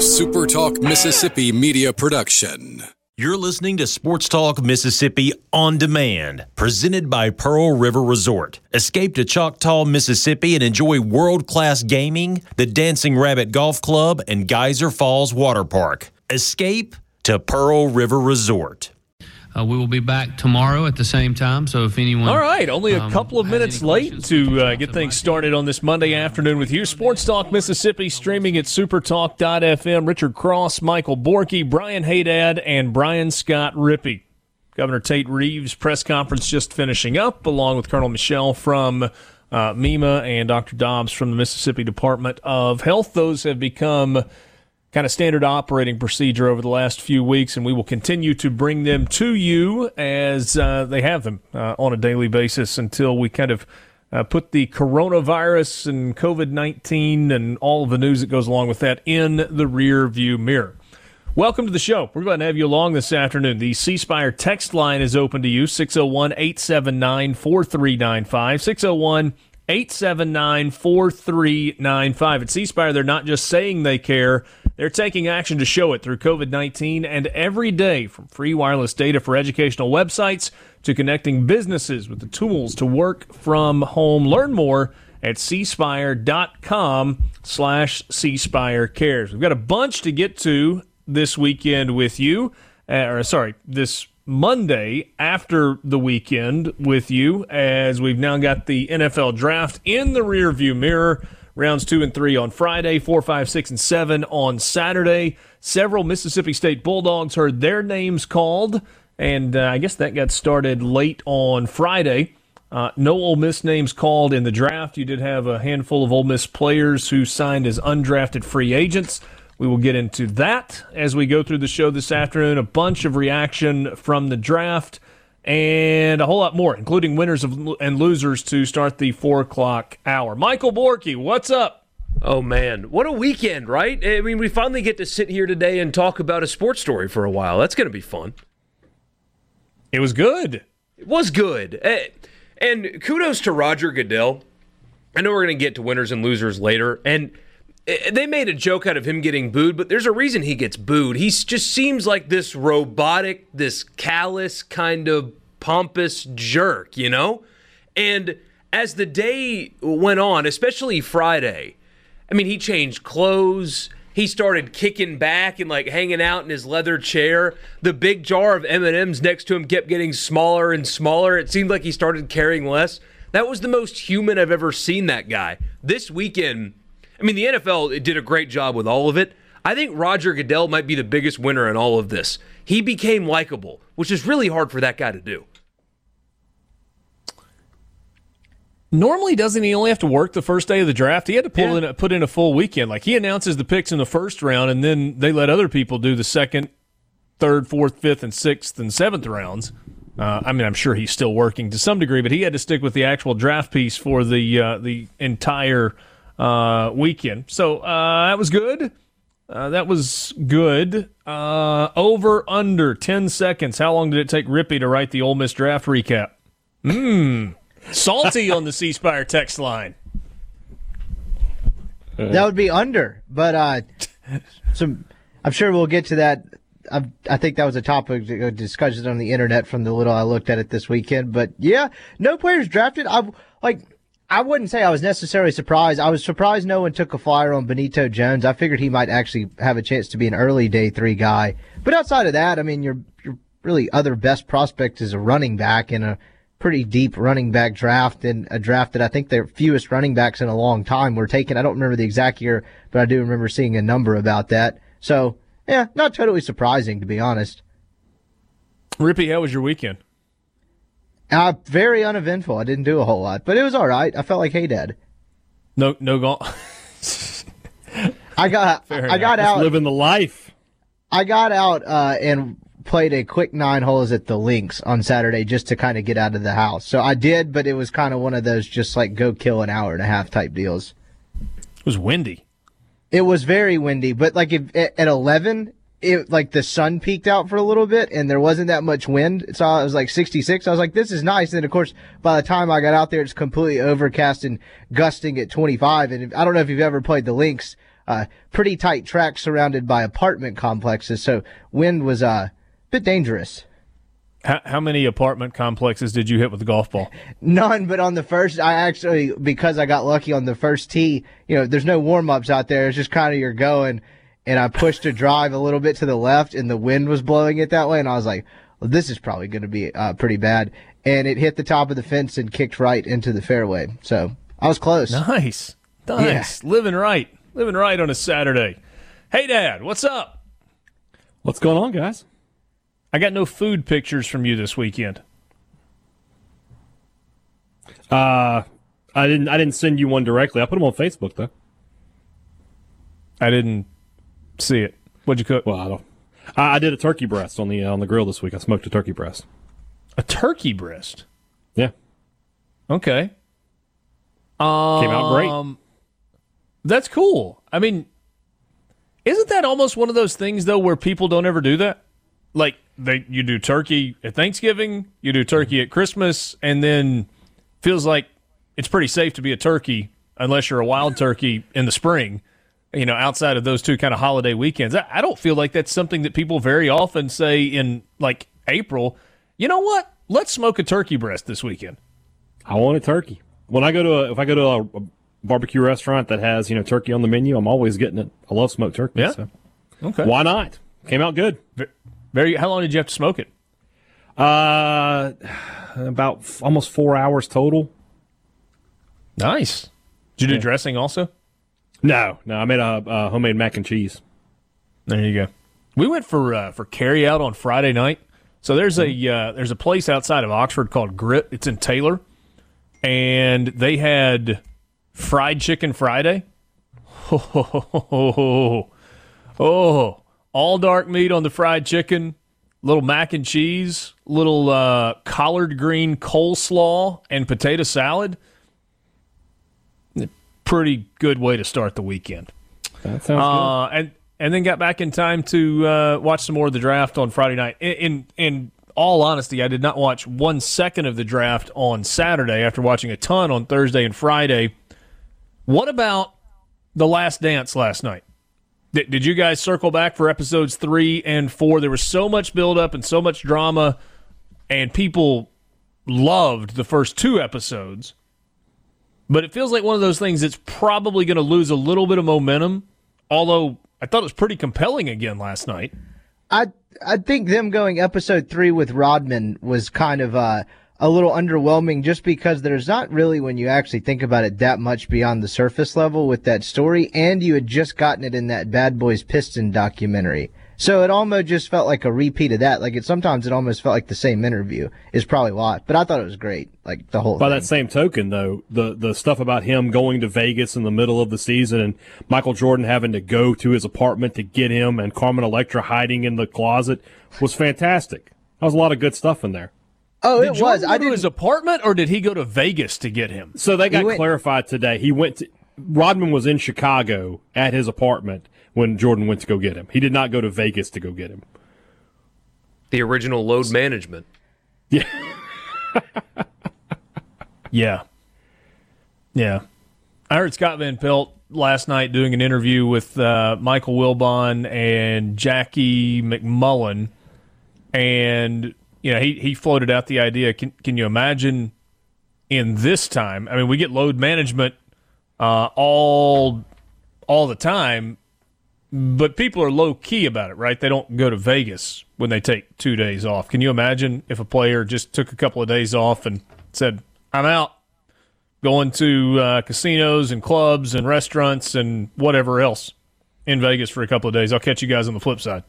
a Super Talk Mississippi media production. You're listening to Sports Talk Mississippi on demand, presented by Pearl River Resort. Escape to Choctaw, Mississippi and enjoy world class gaming, the Dancing Rabbit Golf Club, and Geyser Falls Water Park. Escape to Pearl River Resort. Uh, we will be back tomorrow at the same time. So if anyone, all right, only a um, couple of minutes late to uh, get things started on this Monday afternoon with you. Sports Talk Mississippi streaming at supertalk.fm. Richard Cross, Michael Borky, Brian Haydad, and Brian Scott Rippey. Governor Tate Reeves press conference just finishing up, along with Colonel Michel from uh, MEMA and Dr. Dobbs from the Mississippi Department of Health. Those have become kind of standard operating procedure over the last few weeks, and we will continue to bring them to you as uh, they have them uh, on a daily basis until we kind of uh, put the coronavirus and COVID 19 and all of the news that goes along with that in the rear view mirror. Welcome to the show. We're going to have you along this afternoon. The C Spire text line is open to you 601 879 4395. 601 879 4395. At C Spire, they're not just saying they care, they're taking action to show it through COVID 19 and every day from free wireless data for educational websites to connecting businesses with the tools to work from home. Learn more at cspire.com slash cspire cares. We've got a bunch to get to this weekend with you, uh, or sorry, this Monday after the weekend with you, as we've now got the NFL draft in the rearview mirror. Rounds two and three on Friday, four, five, six, and seven on Saturday. Several Mississippi State Bulldogs heard their names called, and uh, I guess that got started late on Friday. Uh, no Ole Miss names called in the draft. You did have a handful of Ole Miss players who signed as undrafted free agents. We will get into that as we go through the show this afternoon. A bunch of reaction from the draft and a whole lot more, including winners of, and losers to start the four o'clock hour. Michael Borky, what's up? Oh man, what a weekend, right? I mean, we finally get to sit here today and talk about a sports story for a while. That's going to be fun. It was good. It was good. Eh, And kudos to Roger Goodell. I know we're going to get to winners and losers later. And Eh, eh, they made a joke out of him getting booed, but there's a reason he gets booed. He just seems like this robotic, this callous, kind of pompous jerk, you know? And as the day went on, especially Friday, I mean, he changed clothes. He started kicking back and like hanging out in his leather chair. The big jar of M&Ms next to him kept getting smaller and smaller. It seemed like he started carrying less. That was the most human I've ever seen that guy. This weekend, I mean, the NFL did a great job with all of it. I think Roger Goodell might be the biggest winner in all of this. He became likable, which is really hard for that guy to do. Normally, doesn't he only have to work the first day of the draft? He had to pull Yeah. in, put in a full weekend. Like he announces the picks in the first round, and then they let other people do the second, third, fourth, fifth, and sixth and seventh rounds. Uh, I mean, I'm sure he's still working to some degree, but he had to stick with the actual draft piece for the uh, the entire uh, weekend. So uh, that was good. Uh, that was good. Uh, over under ten seconds. How long did it take Rippey to write the Ole Miss draft recap? Mmm. Salty on the C Spire text line. That would be under, but uh, some. I'm sure we'll get to that. I, I think that was a topic of discussion on the internet from the little I looked at it this weekend. But yeah, no players drafted. I like. I wouldn't say I was necessarily surprised. I was surprised no one took a flyer on Benito Jones. I figured he might actually have a chance to be an early day three guy. But outside of that, I mean, your your really other best prospect is a running back in a pretty deep running back draft and a draft that I think the fewest running backs in a long time were taken. I don't remember the exact year, but I do remember seeing a number about that. So yeah, not totally surprising to be honest. Rippey, how was your weekend? Uh, very uneventful. I didn't do a whole lot, but it was all right. I felt like hey dad. No, no golf. I got Fair I got enough. out living the life. I got out uh, and played a quick nine holes at the links on Saturday just to kind of get out of the house. So I did, but it was kind of one of those just like go kill an hour and a half type deals. It was windy. It was very windy, but like if, at at 11, it like the sun peaked out for a little bit and there wasn't that much wind. So I was like 66. I was like, this is nice. And then of course, by the time I got out there, it's completely overcast and gusting at 25. And if, I don't know if you've ever played the links. uh, pretty tight track surrounded by apartment complexes, so wind was uh, a bit dangerous. How, how many apartment complexes did you hit with the golf ball? None, but on the first, I actually because I got lucky on the first tee. You know, there's no warm ups out there. It's just kind of you're going, and I pushed a drive a little bit to the left, and the wind was blowing it that way, and I was like, well, this is probably going to be uh, pretty bad, and it hit the top of the fence and kicked right into the fairway. So I was close. Nice, nice, living right, living right on a Saturday. Hey, Dad, what's up? What's going on, guys? I got no food pictures from you this weekend. Uh, I didn't. I didn't send you one directly. I put them on Facebook though. I didn't see it. What'd you cook? Well, I don't. I, I did a turkey breast on the uh, on the grill this week. I smoked a turkey breast. A turkey breast. Yeah, Okay. came out great. Um, That's cool. I mean, isn't that almost one of those things though where people don't ever do that? Like they you do turkey at Thanksgiving, you do turkey at Christmas, and then feels like it's pretty safe to be a turkey unless you're a wild turkey in the spring. You know, outside of those two kind of holiday weekends, I, I don't feel like that's something that people very often say in like April. You know what? Let's smoke a turkey breast this weekend. I want a turkey. When I go to a, if I go to a, a barbecue restaurant that has you know turkey on the menu, I'm always getting it. I love smoked turkey. Yeah? So Okay. why not? Came out good. Very. How long did you have to smoke it? Uh, about f- almost four hours total. Nice. Did you do dressing also? No, no, I made a, a homemade mac and cheese. There you go. We went for uh, for carry out on Friday night. So there's a uh, there's a place outside of Oxford called Grit. It's in Taylor, and they had fried chicken Friday. Oh, oh, all dark meat on the fried chicken, little mac and cheese, little uh, collard green coleslaw, and potato salad. Pretty good way to start the weekend. That sounds Uh, and and then got back in time to uh, watch some more of the draft on Friday night. In, in in all honesty, I did not watch one second of the draft on Saturday after watching a ton on Thursday and Friday. What about the Last Dance last night? Did, did you guys circle back for episodes three and four? There was so much buildup and so much drama, and people loved the first two episodes. But it feels like one of those things that's probably going to lose a little bit of momentum. Although I thought it was pretty compelling again last night. I I think them going episode three with Rodman was kind of uh, a little underwhelming, just because there's not really, when you actually think about it, that much beyond the surface level with that story, and you had just gotten it in that Bad Boys Piston documentary. So it almost just felt like a repeat of that. Like it sometimes it almost felt like the same interview. Is probably why, but I thought it was great. Like the whole. By thing. that same token, though, the the stuff about him going to Vegas in the middle of the season and Michael Jordan having to go to his apartment to get him and Carmen Electra hiding in the closet was fantastic. That was a lot of good stuff in there. oh, Did it Jordan was. go I to didn't. his apartment, or did he go to Vegas to get him? So they got went- clarified today. He went to Rodman was in Chicago at his apartment when Jordan went to go get him. He did not go to Vegas to go get him. The original load management. Yeah, yeah. Yeah. I heard Scott Van Pelt last night doing an interview with uh, Michael Wilbon and Jackie MacMullan, and you know he he floated out the idea. Can can you imagine in this time? I mean, we get load management uh, all all the time, but people are low key about it, right? They don't go to Vegas when they take two days off. Can you imagine if a player just took a couple of days off and said, "I'm out." going to uh, casinos and clubs and restaurants and whatever else in Vegas for a couple of days. I'll catch you guys on the flip side.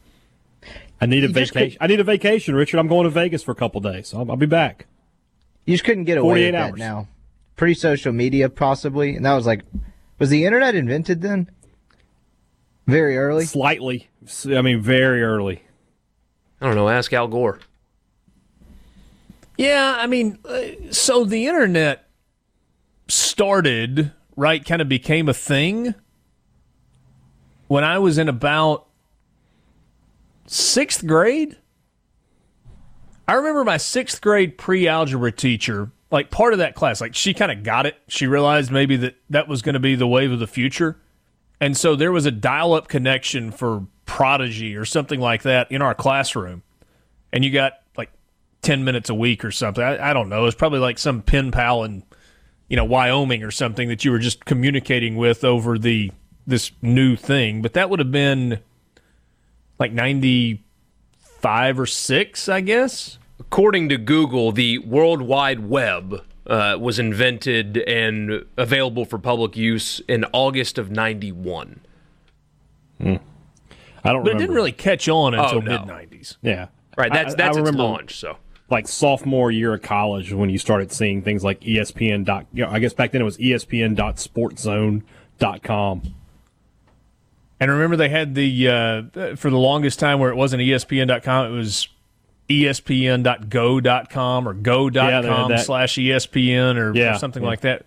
I need a You just vacation. I need a vacation, Richard. I'm going to Vegas for a couple days. I'll, I'll be back. You just couldn't get away 48 with that hours. now. Pre social media, possibly, and that was like, was the internet invented then? Very early. Slightly. I mean, very early. I don't know. Ask Al Gore. Yeah, I mean, uh, so the internet started, right, kind of became a thing when I was in about sixth grade. I remember my sixth grade pre algebra teacher, like part of that class, like she kind of got it. She realized maybe that that was going to be the wave of the future. And so there was a dial up connection for Prodigy or something like that in our classroom. And you got like 10 minutes a week or something. I, I don't know. It's probably like some pen pal in, you know, Wyoming or something that you were just communicating with over the this new thing. But that would have been like 95 or 6, I guess. According to Google, the World Wide Web uh, was invented and available for public use in August of 91. I don't But remember. it didn't really catch on until Oh, no. mid 90s. Yeah. Right, that's I- that's I its remember launch. So like sophomore year of college when you started seeing things like ESPN. Dot, you know, I guess back then it was E ESPN.sportzone.com. And remember, they had the uh, for the longest time where it wasn't ESPN.com, it was ESPN.go.com or Yeah, go.com that. slash ESPN or, or something yeah. like that.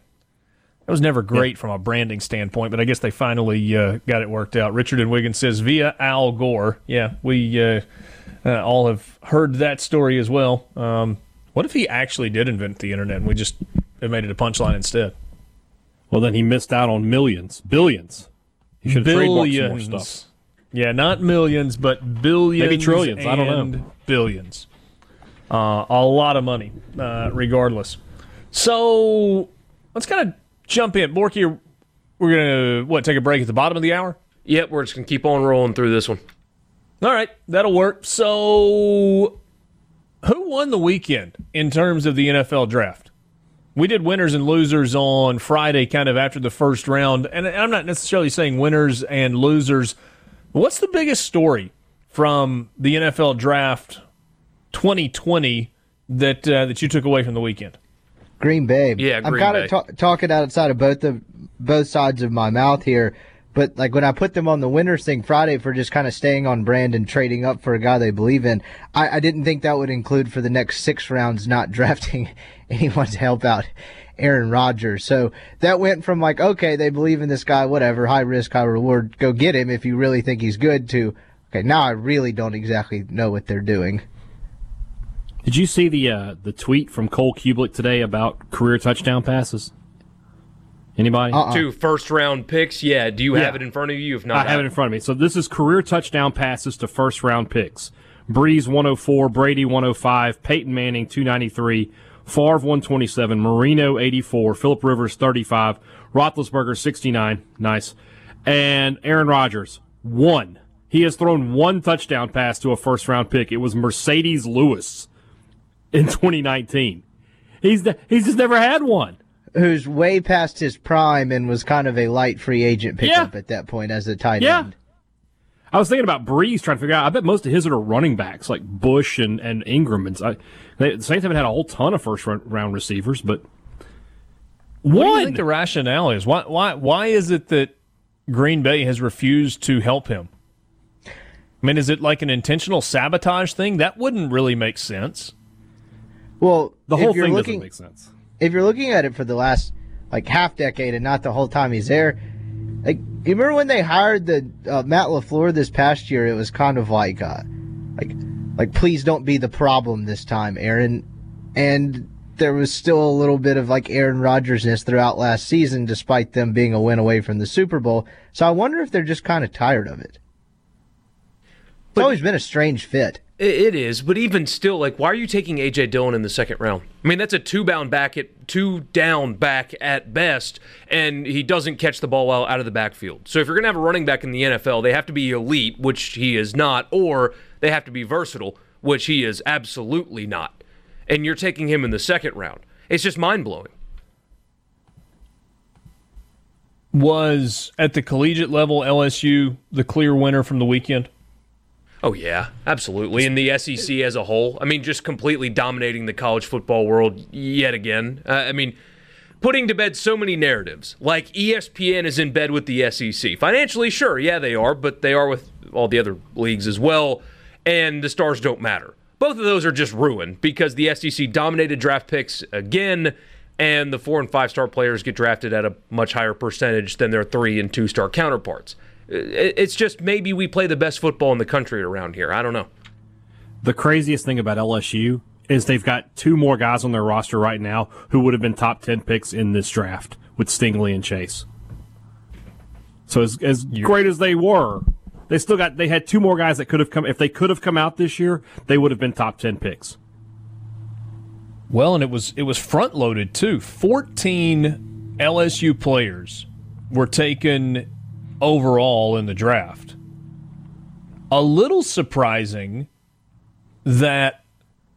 That was never great from a branding standpoint, but I guess they finally uh, got it worked out. Richard and Wiggins says via Al Gore. Yeah, we uh, uh, all have heard that story as well. Um, what if he actually did invent the internet and we just made it a punchline instead? Well, then he missed out on millions, billions. He should have trademarked some more stuff. Yeah, not millions, but billions. Maybe trillions, I don't know. and Billions. Uh, a lot of money, uh, regardless. So let's kind of jump in. Borky, we're going to, what, take a break at the bottom of the hour? yep, we're just gonna keep on rolling through this one. All right, that'll work. So, who won the weekend in terms of the NFL draft? We did winners and losers on Friday, kind of after the first round. And I'm not necessarily saying winners and losers. What's the biggest story from the NFL draft 2020 that uh, that you took away from the weekend? Green Bay. Yeah, I'm kind of ta- talking outside of both of both sides of my mouth here, but like when I put them on the winners thing Friday for just kind of staying on brand and trading up for a guy they believe in, I, I didn't think that would include for the next six rounds not drafting anyone to help out Aaron Rodgers. So that went from like okay, they believe in this guy, whatever, high risk, high reward, go get him if you really think he's good. To okay, now I really don't exactly know what they're doing. Did you see the uh, the tweet from Cole Cubelic today about career touchdown passes? Anybody? Uh-uh. Two first round picks. Yeah, do you Yeah. have it in front of you? If not, I have it in front of me. So this is career touchdown passes to first round picks. Brees 104, Brady 105, Peyton Manning 293, Favre 127, Marino 84, Philip Rivers 35, Roethlisberger 69, nice, and Aaron Rodgers one. He has thrown one touchdown pass to a first round pick. It was Marcedes Lewis in 2019. He's the, he's just never had one. who's way past his prime and was kind of a light free agent pickup Yeah. at that point as a tight Yeah. end. I was thinking about Brees trying to figure out. I bet most of his are running backs like Bush and, and Ingram. And I, they, the Saints haven't had a whole ton of first round receivers, but What do you think the rationale is? Why why why is it that Green Bay has refused to help him? I mean, is it like an intentional sabotage thing? That wouldn't really make sense. Well, the whole thing looking, doesn't make sense. if you're looking at it for the last like half decade and not the whole time he's there, like you remember when they hired the uh, Matt Lafleur this past year? It was kind of like, uh, like, like please don't be the problem this time, Aaron. And there was still a little bit of like Aaron Rodgersness throughout last season, despite them being a win away from the Super Bowl. So I wonder if they're just kind of tired of it. It's always been a strange fit. It, is, but even still, like, why are you taking AJ Dillon in the second round? I mean, that's a two bound back at two down back at best, and he doesn't catch the ball well out of the backfield. So if you're gonna have a running back in the NFL, they have to be elite, which he is not, or they have to be versatile, which he is absolutely not. And you're taking him in the second round. It's just mind blowing. Was at the collegiate level LSU the clear winner from the weekend? Oh yeah, absolutely. And the SEC as a whole, I mean, just completely dominating the college football world yet again. Uh, I mean, putting to bed so many narratives. Like ESPN is in bed with the SEC financially, sure, yeah, they are, but they are with all the other leagues as well. And the stars don't matter. Both of those are just ruined because the SEC dominated draft picks again, and the four and five star players get drafted at a much higher percentage than their three and two star counterparts. It- It's just maybe we play the best football in the country around here. I don't know. The craziest thing about LSU is they've got two more guys on their roster right now who would have been top 10 picks in this draft with Stingley and Chase. So as, as great as they were, they still got they had two more guys that could have come if they could have come out this year, they would have been top 10 picks. Well, and it was it was front loaded too. 14 LSU players were taken overall in the draft. A little surprising that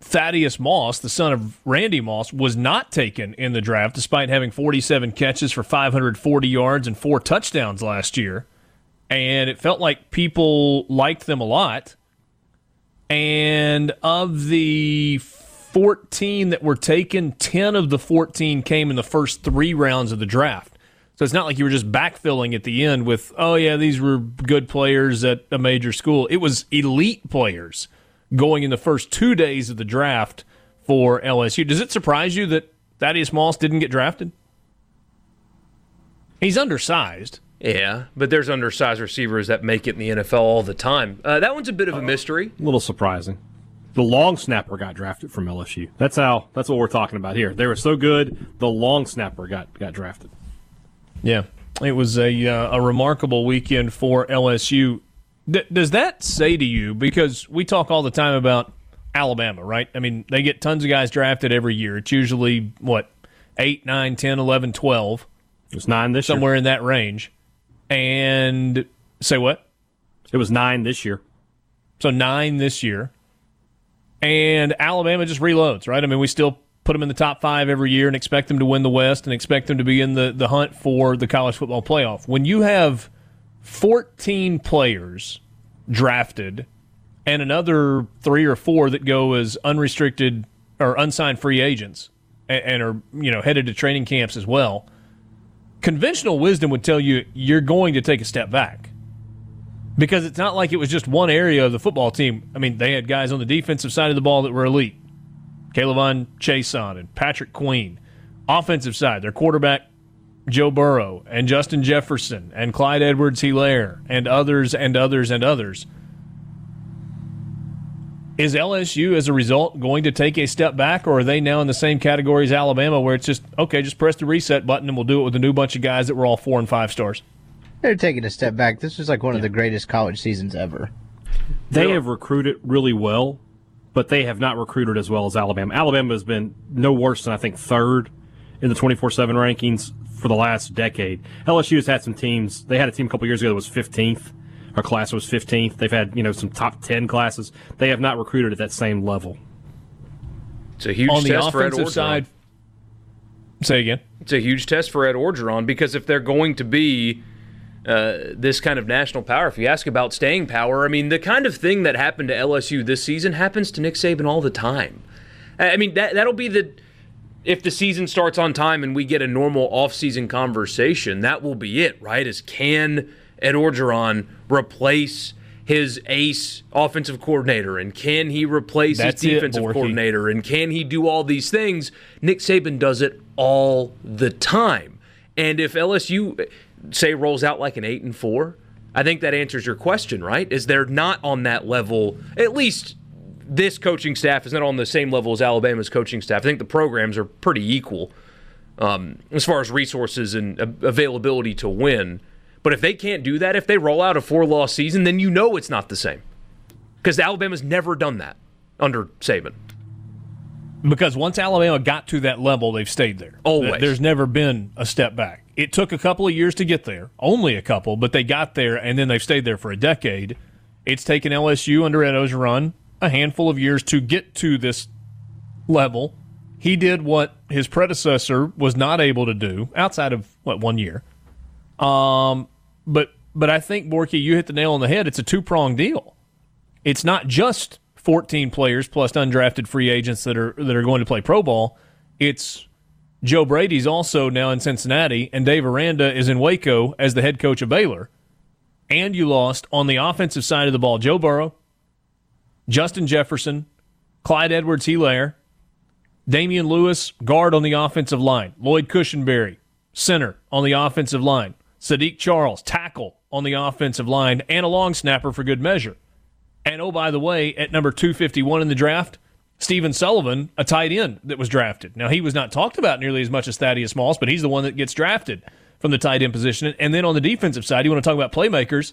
Thaddeus Moss, the son of Randy Moss, was not taken in the draft despite having 47 catches for 540 yards and four touchdowns last year. And it felt like people liked them a lot. And of the 14 that were taken, 10 of the 14 came in the first three rounds of the draft. So it's not like you were just backfilling at the end with, oh, yeah, these were good players at a major school. It was elite players going in the first two days of the draft for LSU. Does it surprise you that Thaddeus Moss didn't get drafted? He's undersized. Yeah, but there's undersized receivers that make it in the NFL all the time. Uh, that one's a bit of a mystery. A little surprising. The long snapper got drafted from LSU. That's how. That's what we're talking about here. They were so good. The long snapper got got drafted. Yeah, it was a uh, a remarkable weekend for LSU. D- does that say to you because we talk all the time about Alabama, right? I mean, they get tons of guys drafted every year. It's usually what 8, 9, 10, 11, 12. It's 9 this year. somewhere year. in that range. And say what? It was 9 this year. So 9 this year. And Alabama just reloads, right? I mean, we still put them in the top five every year and expect them to win the West and expect them to be in the, the hunt for the college football playoff. When you have 14 players drafted and another three or four that go as unrestricted or unsigned free agents and, and are you know headed to training camps as well, conventional wisdom would tell you you're going to take a step back because it's not like it was just one area of the football team. I mean, they had guys on the defensive side of the ball that were elite. K'Lavon Chaisson and Patrick Queen. Offensive side, their quarterback Joe Burrow and Justin Jefferson and Clyde Edwards Helaire, and others and others and others. Is LSU, as a result, going to take a step back, or are they now in the same category as Alabama, where it's just, okay, just press the reset button and we'll do it with a new bunch of guys that were all four and five stars? They're taking a step back. This was like one of the greatest college seasons ever. They have recruited really well, but they have not recruited as well as Alabama. Alabama has been no worse than, I think, third in the 24 7 rankings for the last decade. LSU has had some teams. They had a team a couple years ago that was 15th. Our class was 15th. They've had you know some top 10 classes. They have not recruited at that same level. It's a huge On the test for Ed offensive side, say again. It's a huge test for Ed Orgeron because if they're going to be uh, this kind of national power, if you ask about staying power, I mean, the kind of thing that happened to LSU this season happens to Nick Saban all the time. I mean, that that'll be the if the season starts on time and we get a normal offseason conversation, that will be it, right? Is can Ed Orgeron replace his ace offensive coordinator and can he replace That's his defensive Borky. coordinator and can he do all these things? Nick Saban does it all the time. And if LSU say rolls out like an 8 and 4, I think that answers your question, right? Is they're not on that level at least this coaching staff is not on the same level as Alabama's coaching staff. I think the programs are pretty equal um, as far as resources and availability to win. But if they can't do that, if they roll out a four loss season, then you know it's not the same. Because Alabama's never done that under Saban. Because once Alabama got to that level, they've stayed there. Always. There's never been a step back. It took a couple of years to get there, only a couple, but they got there and then they've stayed there for a decade. It's taken LSU under Ed Orgeron a handful of years to get to this level. He did what his predecessor was not able to do outside of what one year. Um, but but I think Borky, you hit the nail on the head. It's a two pronged deal. It's not just 14 players plus undrafted free agents that are that are going to play pro ball. It's Joe Brady's also now in Cincinnati, and Dave Aranda is in Waco as the head coach of Baylor. And you lost on the offensive side of the ball Joe Burrow, Justin Jefferson, Clyde Edwards Helaire, Damien Lewis, guard on the offensive line, Lloyd Cushenberry, center on the offensive line, Saahdiq Charles, tackle on the offensive line, and a long snapper for good measure. And oh, by the way, at number 251 in the draft, Stephen Sullivan, a tight end that was drafted. Now, he was not talked about nearly as much as Thaddeus Moss, but he's the one that gets drafted. from the tight end position. And then on the defensive side, you want to talk about playmakers.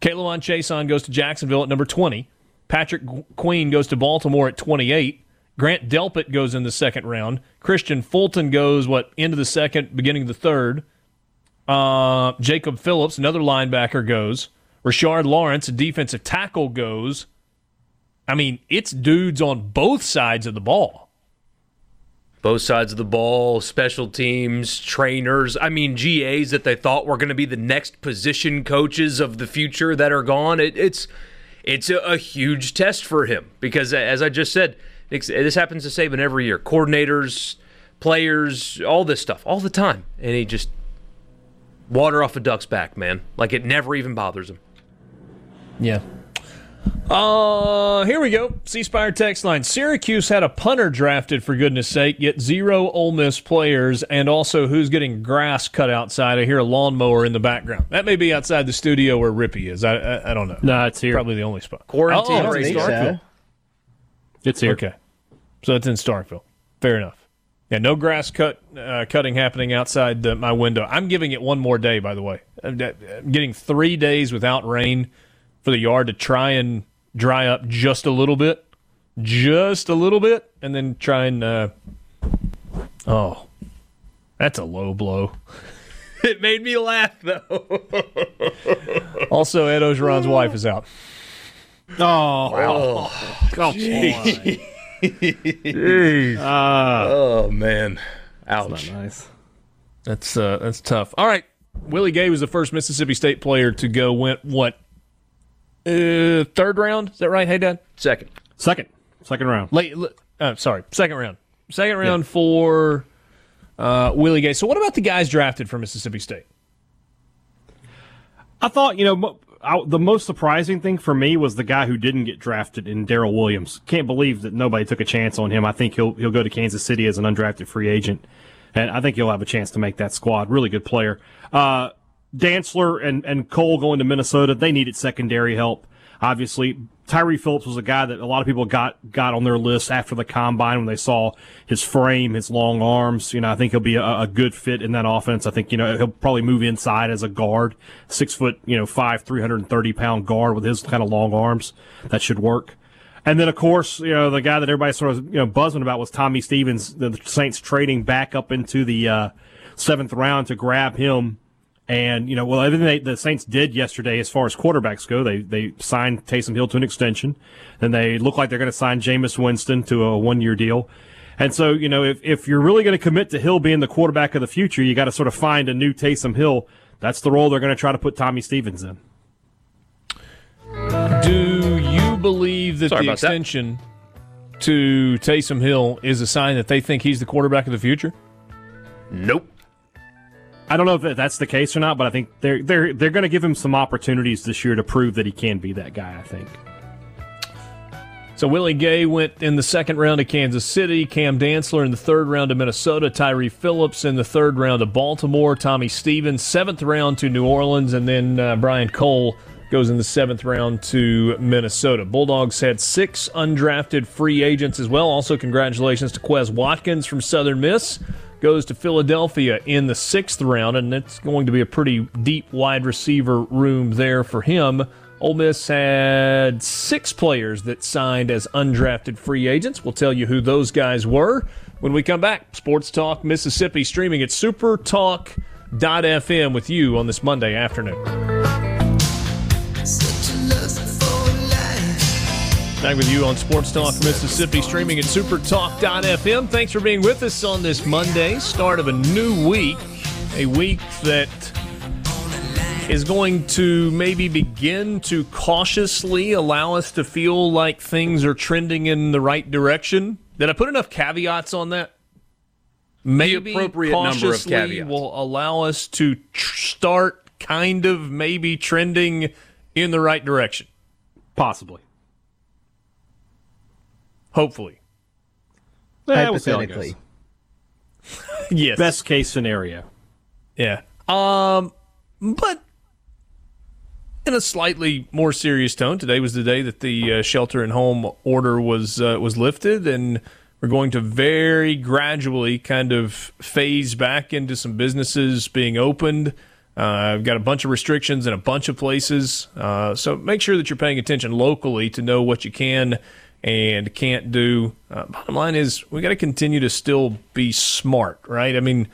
K'Lavon Chaisson goes to Jacksonville at number 20. Patrick Queen goes to Baltimore at 28. Grant Delpit goes in the second round. Kristian Fulton goes, what, into the second, beginning of the third. Uh, Jacob Phillips, another linebacker, goes. Rashard Lawrence, a defensive tackle, goes. I mean, it's dudes on both sides of the ball. Both sides of the ball, special teams, trainers. I mean, GAs that they thought were going to be the next position coaches of the future that are gone. It, it's it's a, a, huge test for him because, as I just said, this happens to Saban every year. Coordinators, players, all this stuff, all the time, and he just water off a duck's back, man. Like it never even bothers him. Yeah. Uh, here we go. C Spire text line. Syracuse had a punter drafted for goodness sake, yet zero Ole Miss players, and also who's getting grass cut outside. I hear a lawnmower in the background. That may be outside the studio where Rippey is. I I, I don't know. No, it's here. Probably the only spot. Quarantine. Oh, it's Starkville. It's here. Okay, so it's in Starkville. Fair enough. Yeah, no grass cut uh, cutting happening outside the, my window. I'm giving it one more day. By the way, I'm getting three days without rain for the yard to try and dry up just a little bit, just a little bit, and then try and. Uh, oh, that's a low blow. it made me laugh though. also, Ed Orgeron's wife is out. Oh, oh, oh jeez. uh, oh man, ouch. That's nice. That's uh, that's tough. All right, Willie Gay was the first Mississippi State player to go. Went what uh, third round. Is that right? Hey, Dad. Second. Second. Second round. Late. Uh, sorry. Second round. Second round yeah. for uh, Willie Gay. So, what about the guys drafted from Mississippi State? I thought, you know, I, the most surprising thing for me was the guy who didn't get drafted in Darryl Williams. Can't believe that nobody took a chance on him. I think he'll he'll go to Kansas City as an undrafted free agent, and I think he'll have a chance to make that squad. Really good player. Uh, Dantzler and, and Cole going to Minnesota, they needed secondary help. Obviously, Tyre Phillips was a guy that a lot of people got got on their list after the combine when they saw his frame, his long arms. You know, I think he'll be a, a good fit in that offense. I think you know he'll probably move inside as a guard, six foot, you know, five, three hundred and thirty pound guard with his kind of long arms. That should work. And then, of course, you know, the guy that everybody sort of you know buzzing about was Tommy Stevens. The Saints trading back up into the uh, seventh round to grab him and you know, well, everything they, the Saints did yesterday, as far as quarterbacks go, they they signed Taysom Hill to an extension, and they look like they're going to sign Jameis Winston to a one year deal. And so, you know, if if you're really going to commit to Hill being the quarterback of the future, you got to sort of find a new Taysom Hill. That's the role they're going to try to put Tommy Stevens in. Do you believe that Sorry the extension that. to Taysom Hill is a sign that they think he's the quarterback of the future? Nope. I don't know if that's the case or not, but I think they're they're they're going to give him some opportunities this year to prove that he can be that guy. I think. So Willie Gay went in the second round to Kansas City, Cam Dantzler in the third round to Minnesota, Tyre Phillips in the third round to Baltimore, Tommy Stevens seventh round to New Orleans, and then uh, Brian Cole goes in the seventh round to Minnesota. Bulldogs had six undrafted free agents as well. Also, congratulations to Quez Watkins from Southern Miss goes to Philadelphia in the sixth round, and it's going to be a pretty deep wide receiver room there for him. Ole Miss had six players that signed as undrafted free agents. We'll tell you who those guys were when we come back. Sports Talk Mississippi streaming at supertalk.fm with you on this Monday afternoon. Back with you on Sports Talk Mississippi, streaming at supertalk.fm. Thanks for being with us on this Monday, start of a new week, a week that is going to maybe begin to cautiously allow us to feel like things are trending in the right direction. Did I put enough caveats on that? Maybe the appropriate number of caveats will allow us to tr- start kind of maybe trending in the right direction. Possibly. Hopefully. Yeah, Hypothetically. yes. Best case scenario. Yeah. Um, but in a slightly more serious tone, today was the day that the uh, shelter and home order was uh, was lifted, and We're going to very gradually kind of phase back into some businesses being opened. Uh, I've got a bunch of restrictions in a bunch of places. Uh, so make sure that you're paying attention locally to know what you can and can't do. Uh, bottom line is, we got to continue to still be smart, right? I mean,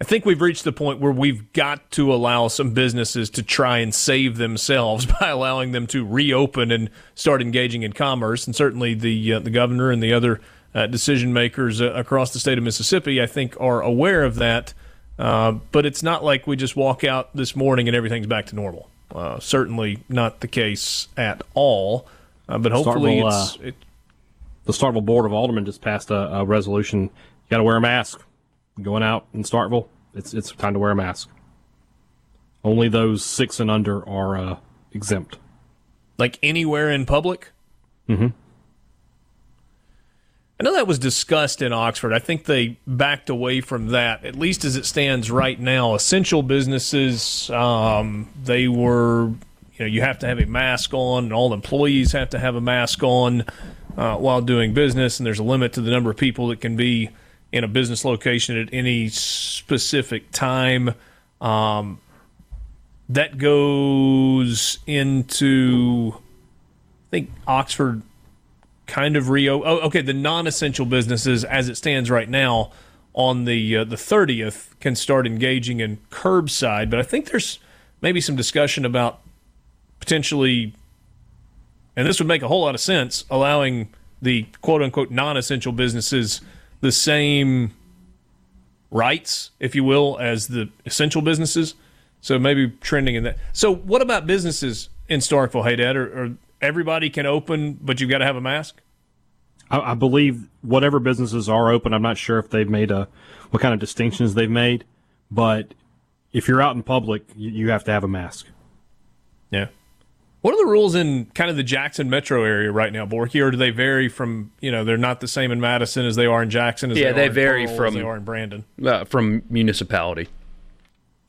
I think we've reached the point where we've got to allow some businesses to try and save themselves by allowing them to reopen and start engaging in commerce. And certainly the uh, the governor and the other uh, decision makers uh, across the state of Mississippi, I think, are aware of that. Uh, but it's not like we just walk out this morning and everything's back to normal. Uh, certainly not the case at all. Uh, but hopefully, it's, it, the Starkville Board of Aldermen just passed a, a resolution. You got to wear a mask going out in Starkville. It's it's time to wear a mask. Only those six and under are uh, exempt. Like anywhere in public. Mm-hmm. I know that was discussed in Oxford. I think they backed away from that, at least as it stands right now. Essential businesses, um, they were, you know, you have to have a mask on, and all employees have to have a mask on uh, while doing business, and there's a limit to the number of people that can be in a business location at any specific time. Um, that goes into, I think, Oxford kind of Rio. Oh, okay, the non-essential businesses, as it stands right now, on the uh, the thirtieth, can start engaging in curbside. But I think there's maybe some discussion about potentially, and this would make a whole lot of sense, allowing the quote unquote non-essential businesses the same rights, if you will, as the essential businesses. So maybe trending in that. So what about businesses in Starkville, hey Dad? Or, or everybody can open, but you've got to have a mask? I, I, believe whatever businesses are open, I'm not sure if they've made a what kind of distinctions they've made, but if you're out in public, you, you have to have a mask. Yeah. What are the rules in kind of the Jackson metro area right now, Borky, or do they vary from you know they're not the same in Madison as they are in Jackson? As yeah, they, they vary from they are in Brandon. Uh, from municipality.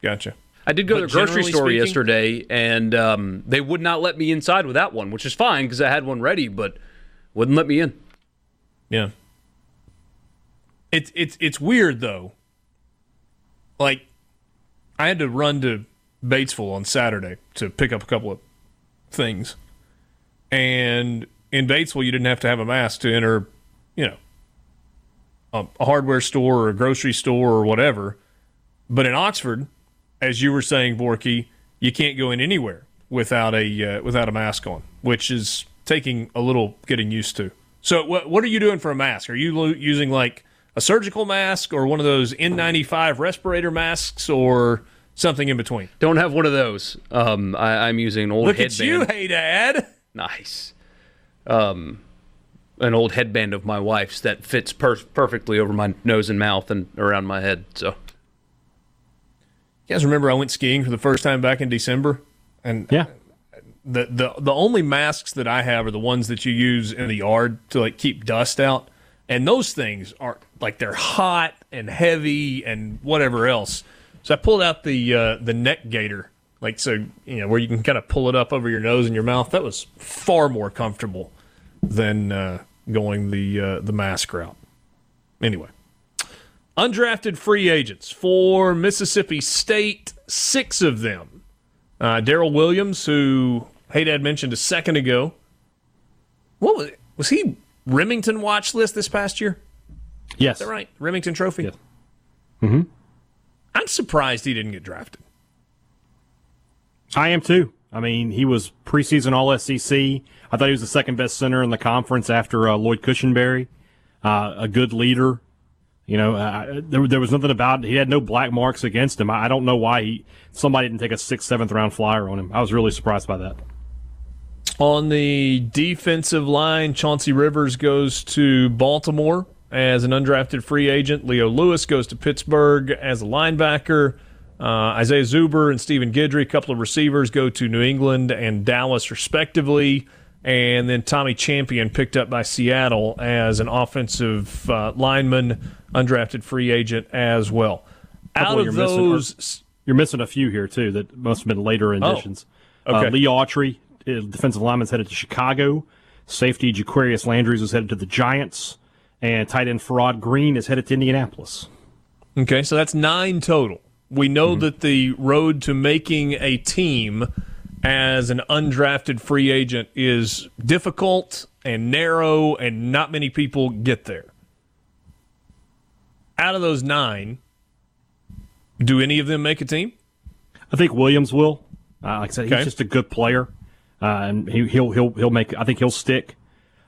Gotcha. I did go But to the grocery store speaking- yesterday, and um, they would not let me inside with that one, which is fine because I had one ready, but wouldn't let me in. Yeah. It's it's it's weird though. Like I had to run to Batesville on Saturday to pick up a couple of things. And in Batesville you didn't have to have a mask to enter, you know, a, a hardware store or a grocery store or whatever. But in Oxford, as you were saying, Borky, you can't go in anywhere without a uh, without a mask on, which is taking a little getting used to. So, what what are you doing for a mask? Are you lo- using like a surgical mask or one of those N95 respirator masks or something in between? Don't have one of those. Um, I, I'm using an old Look at headband. you, hey dad. Nice. Um, an old headband of my wife's that fits per- perfectly over my nose and mouth and around my head. So You guys remember I went skiing for the first time back in December, and Yeah. the the the only masks that I have are the ones that you use in the yard to like keep dust out, and those things are like they're hot and heavy and whatever else. So I pulled out the uh, the neck gaiter, like so you know where you can kind of pull it up over your nose and your mouth. That was far more comfortable than uh, going the uh, the mask route. Anyway, undrafted free agents for Mississippi State, six of them. Uh, Darryl Williams, who Haydad mentioned a second ago. What was was he Rimington watch list this past year? Yes. Is that right? Rimington Trophy. Yes. Mm-hmm. I'm surprised he didn't get drafted. I am too. I mean, he was preseason All SEC. I thought he was the second best center in the conference after uh, Lloyd Cushenberry. Uh, a good leader. You know, uh, there, there was nothing about it. he had no black marks against him. I, I don't know why he somebody didn't take a sixth, seventh round flyer on him. I was really surprised by that. On the defensive line, Chauncey Rivers goes to Baltimore as an undrafted free agent. Leo Lewis goes to Pittsburgh as a linebacker. Uh, Isaiah Zuber and Stephen Guidry, a couple of receivers, go to New England and Dallas, respectively. And then Tommy Champion picked up by Seattle as an offensive uh, lineman, undrafted free agent as well. Out of you're missing those, You're missing a few here too that must have been later additions. okay. Uh, Lee Autry, uh, defensive lineman's headed to Chicago. Safety Jaquarius Landrews is headed to the Giants, and tight end Farrod Green is headed to Indianapolis. Okay, so that's nine total. We know mm-hmm. that the road to making a team as an undrafted free agent is difficult and narrow, and not many people get there. Out of those nine, do any of them make a team? I think Williams will. Uh, like I said, okay. he's just a good player, uh, and he, will he'll he'll make. I think he'll stick.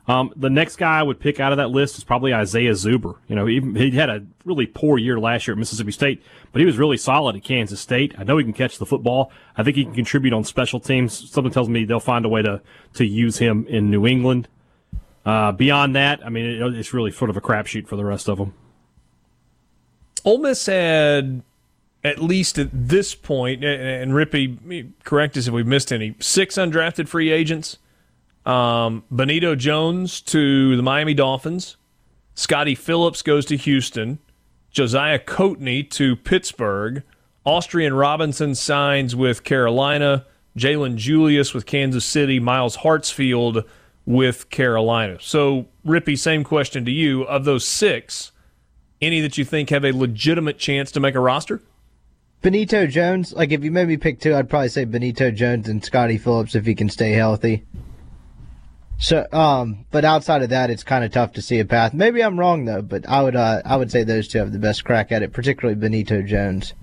Um, the next guy I would pick out of that list is probably Isaiah Zuber. You know, he, he had a really poor year last year at Mississippi State, but he was really solid at Kansas State. I know he can catch the football. I think he can contribute on special teams. Something tells me they'll find a way to to use him in New England. Uh, beyond that, I mean, it, it's really sort of a crapshoot for the rest of them. Ole Miss had at least at this point, and Rippey, correct us if we've missed any, six undrafted free agents. Um, Benito Jones to the Miami Dolphins. Scottie Phillips goes to Houston. Josiah Coatney to Pittsburgh. Austrian Robinson signs with Carolina. Jalen Julius with Kansas City. Myles Hartsfield with Carolina. So, Rippey, same question to you. Of those six, any that you think have a legitimate chance to make a roster? Benito Jones. Like, if you made me pick two, I'd probably say Benito Jones and Scottie Phillips if he can stay healthy. So, um, but outside of that, it's kind of tough to see a path. Maybe I'm wrong though, but I would, uh, I would say those two have the best crack at it, particularly Benito Jones.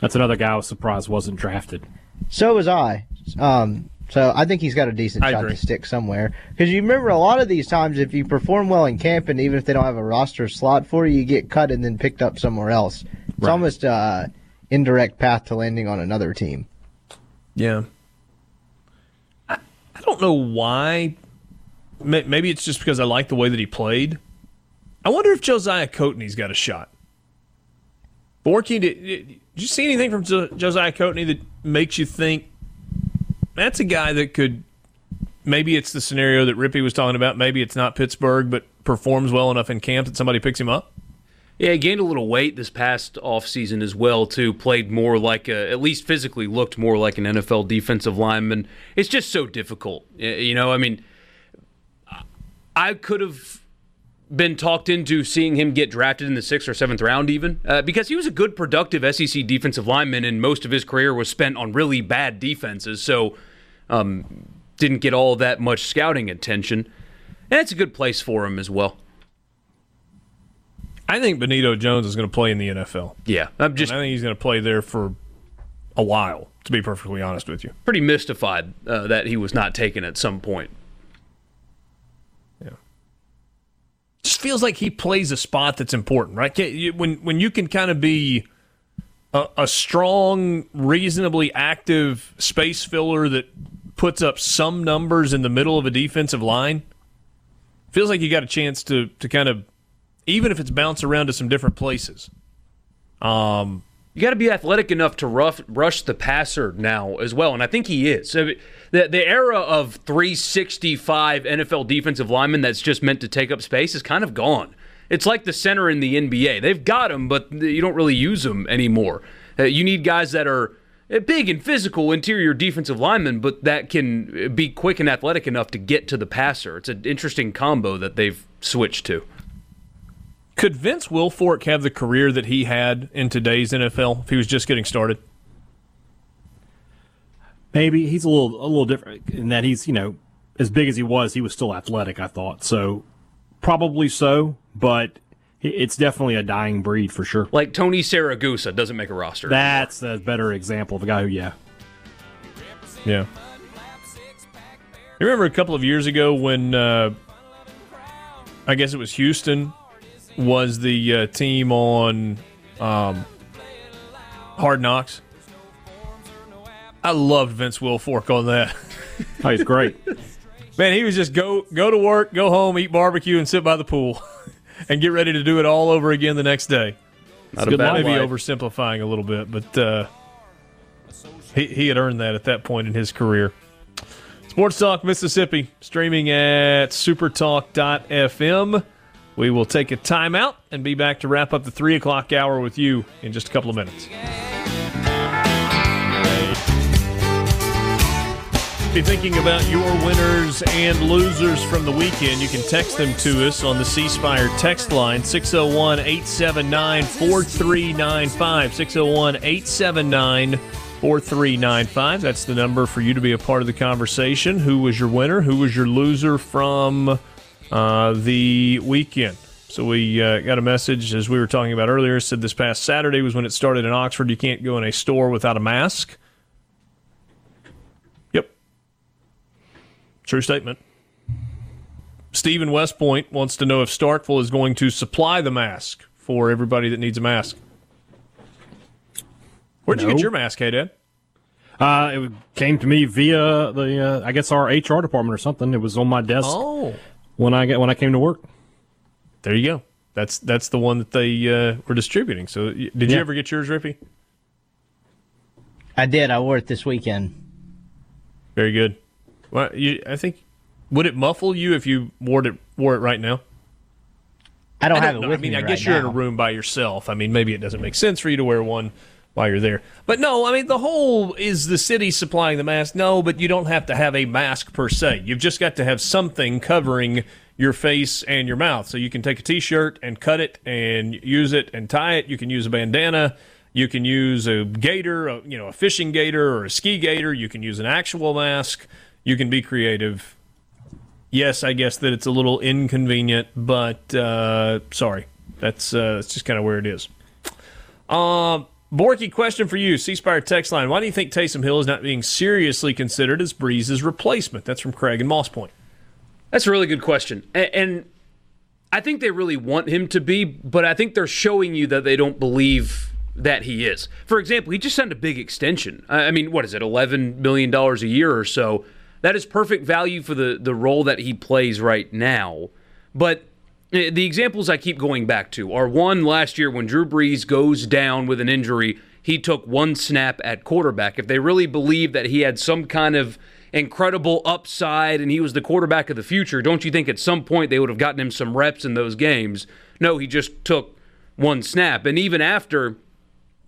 That's another guy I was surprised wasn't drafted. So was I. Um, so I think he's got a decent I shot agree. to stick somewhere. Because you remember a lot of these times, if you perform well in camp, and even if they don't have a roster slot for you, you get cut and then picked up somewhere else. It's right. almost a uh, indirect path to landing on another team. Yeah, I don't know why. Maybe it's just because I like the way that he played. I wonder if Josiah Coatney's got a shot. Borky, did, did you see anything from Josiah Coatney that makes you think that's a guy that could? Maybe it's the scenario that Rippey was talking about. Maybe it's not Pittsburgh, but performs well enough in camp that somebody picks him up. Yeah, he gained a little weight this past offseason as well, too. Played more like, a, at least physically, looked more like an NFL defensive lineman. It's just so difficult. You know, I mean, I could have been talked into seeing him get drafted in the sixth or seventh round, even uh, because he was a good, productive SEC defensive lineman, and most of his career was spent on really bad defenses. So, um, didn't get all that much scouting attention. And it's a good place for him as well. I think Benito Jones is going to play in the NFL. Yeah, I'm just. And I think he's going to play there for a while. To be perfectly honest with you, pretty mystified uh, that he was not taken at some point. Yeah, just feels like he plays a spot that's important, right? When when you can kind of be a, a strong, reasonably active space filler that puts up some numbers in the middle of a defensive line, feels like you got a chance to to kind of even if it's bounce around to some different places. Um, you got to be athletic enough to rough, rush the passer now as well, and I think he is. So the the era of 365 NFL defensive linemen that's just meant to take up space is kind of gone. It's like the center in the NBA. They've got them, but you don't really use them anymore. Uh, you need guys that are uh, big and physical interior defensive linemen, but that can be quick and athletic enough to get to the passer. It's an interesting combo that they've switched to. Could Vince Wilfork have the career that he had in today's NFL if he was just getting started? Maybe he's a little a little different in that he's you know as big as he was, he was still athletic. I thought so, probably so, but it's definitely a dying breed for sure. Like Tony Siragusa doesn't make a roster. That's a better example of a guy who, yeah, yeah. You remember a couple of years ago when uh, I guess it was Houston was the uh, team on um, Hard Knocks. I loved Vince Wilfork on that. oh, he's great. Man, he was just go go to work, go home, eat barbecue, and sit by the pool, and get ready to do it all over again the next day. Not a bad maybe life. oversimplifying a little bit, but uh, he he had earned that at that point in his career. Sports Talk Mississippi, streaming at supertalk.fm. We will take a timeout and be back to wrap up the 3 o'clock hour with you in just a couple of minutes. be thinking about your winners and losers from the weekend. You can text them to us on the C Spire text line 601 879 4395. 601 879 4395. That's the number for you to be a part of the conversation. Who was your winner? Who was your loser from uh, the weekend? So we uh, got a message as we were talking about earlier. Said this past Saturday was when it started in Oxford. You can't go in a store without a mask. Yep, true statement. Stephen West Point wants to know if Starkville is going to supply the mask for everybody that needs a mask. Where'd you get your mask, hey Dad? Uh, it came to me via the, uh, I guess our HR department or something. It was on my desk Oh, when I get when I came to work. there you go. That's that's the one that they uh, were distributing. So, y- did you ever get yours, Rippey? I did. I wore it this weekend. Very good. Well, you, I think would it muffle you if you wore it wore it right now? I don't, I have don't it know. with I mean, me I right guess you're in a room by yourself. I mean, maybe it doesn't make sense for you to wear one while you're there. But no, I mean, the whole is the city supplying the mask. No, but you don't have to have a mask per se. You've just got to have something covering your face and your mouth. So you can take a t-shirt and cut it and use it and tie it. You can use a bandana. You can use a gaiter, a, you know, a fishing gaiter or a ski gaiter. You can use an actual mask. You can be creative yes, I guess that it's a little inconvenient, but uh, sorry, that's uh, that's just kind of where it is. Um, Borky, question for you, C Spire text line: Why do you think Taysom Hill is not being seriously considered as Brees's replacement? That's from Craig and Moss Point. That's a really good question. And I think they really want him to be, but I think they're showing you that they don't believe that he is. For example, he just signed a big extension. I mean, what is it, $11 million a year or so? That is perfect value for the, the role that he plays right now. But the examples I keep going back to are one last year when Drew Brees goes down with an injury, he took one snap at quarterback. If they really believed that he had some kind of incredible upside and he was the quarterback of the future, don't you think at some point they would have gotten him some reps in those games? No, he just took one snap. And even after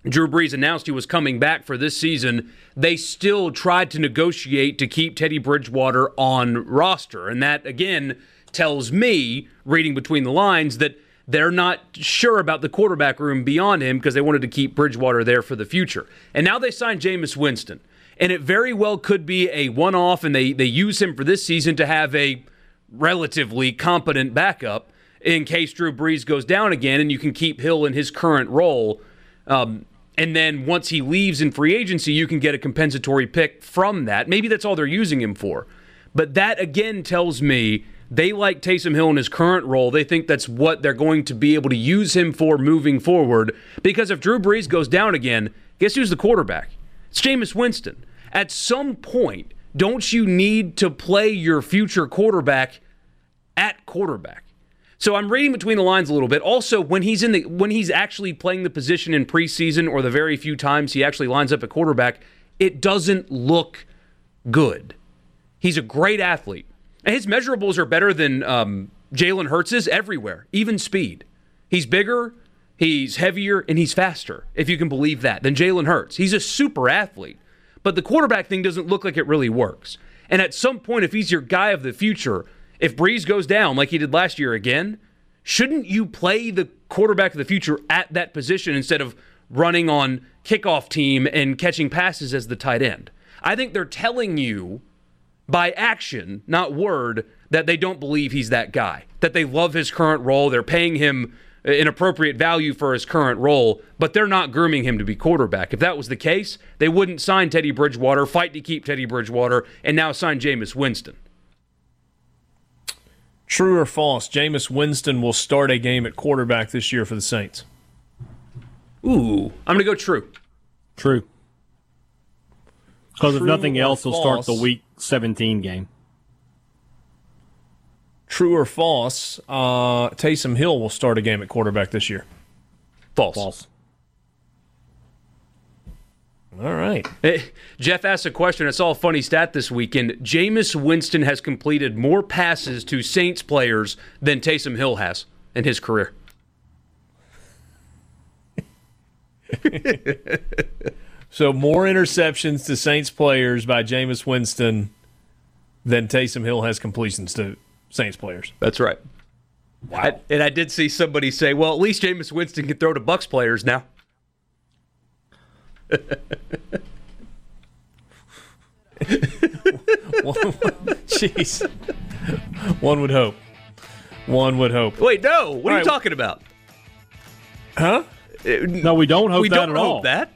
Drew Brees announced he was coming back for this season, they still tried to negotiate to keep Teddy Bridgewater on roster. And that, again, tells me, reading between the lines, that they're not sure about the quarterback room beyond him because they wanted to keep Bridgewater there for the future. And now they signed Jameis Winston. And it very well could be a one off, and they, they use him for this season to have a relatively competent backup in case Drew Brees goes down again, and you can keep Hill in his current role. Um, and then once he leaves in free agency, you can get a compensatory pick from that. Maybe that's all they're using him for. But that again tells me they like Taysom Hill in his current role. They think that's what they're going to be able to use him for moving forward. Because if Drew Brees goes down again, guess who's the quarterback? It's Jameis Winston. At some point, don't you need to play your future quarterback at quarterback? So I'm reading between the lines a little bit. Also, when he's in the when he's actually playing the position in preseason or the very few times he actually lines up at quarterback, it doesn't look good. He's a great athlete. His measurables are better than um, Jalen Hurts's everywhere, even speed. He's bigger, he's heavier, and he's faster, if you can believe that, than Jalen Hurts. He's a super athlete. But the quarterback thing doesn't look like it really works. And at some point, if he's your guy of the future, if Brees goes down like he did last year again, shouldn't you play the quarterback of the future at that position instead of running on kickoff team and catching passes as the tight end? I think they're telling you by action, not word, that they don't believe he's that guy, that they love his current role. They're paying him uh, an appropriate value for his current role, but they're not grooming him to be quarterback. If that was the case, they wouldn't sign Teddy Bridgewater, fight to keep Teddy Bridgewater, and now sign Jameis Winston. True or false? Jameis Winston will start a game at quarterback this year for the Saints. Ooh, I'm going to go true. True. Because if nothing or else, he'll start the week 17 game. True or false? Uh, Taysom Hill will start a game at quarterback this year. False. False. All right. Eh, Jeff asked a question. I saw a funny stat this weekend. Jameis Winston has completed more passes to Saints players than Taysom Hill has in his career. So more interceptions to Saints players by Jameis Winston than Taysom Hill has completions to Saints players. That's right. I, and I did see somebody say, "Well, at least Jameis Winston can throw to Bucks players now." Jeez, one would hope. One would hope. Wait, no. What are right. you talking about? Huh? Uh, no, we don't hope we that don't at hope all. that.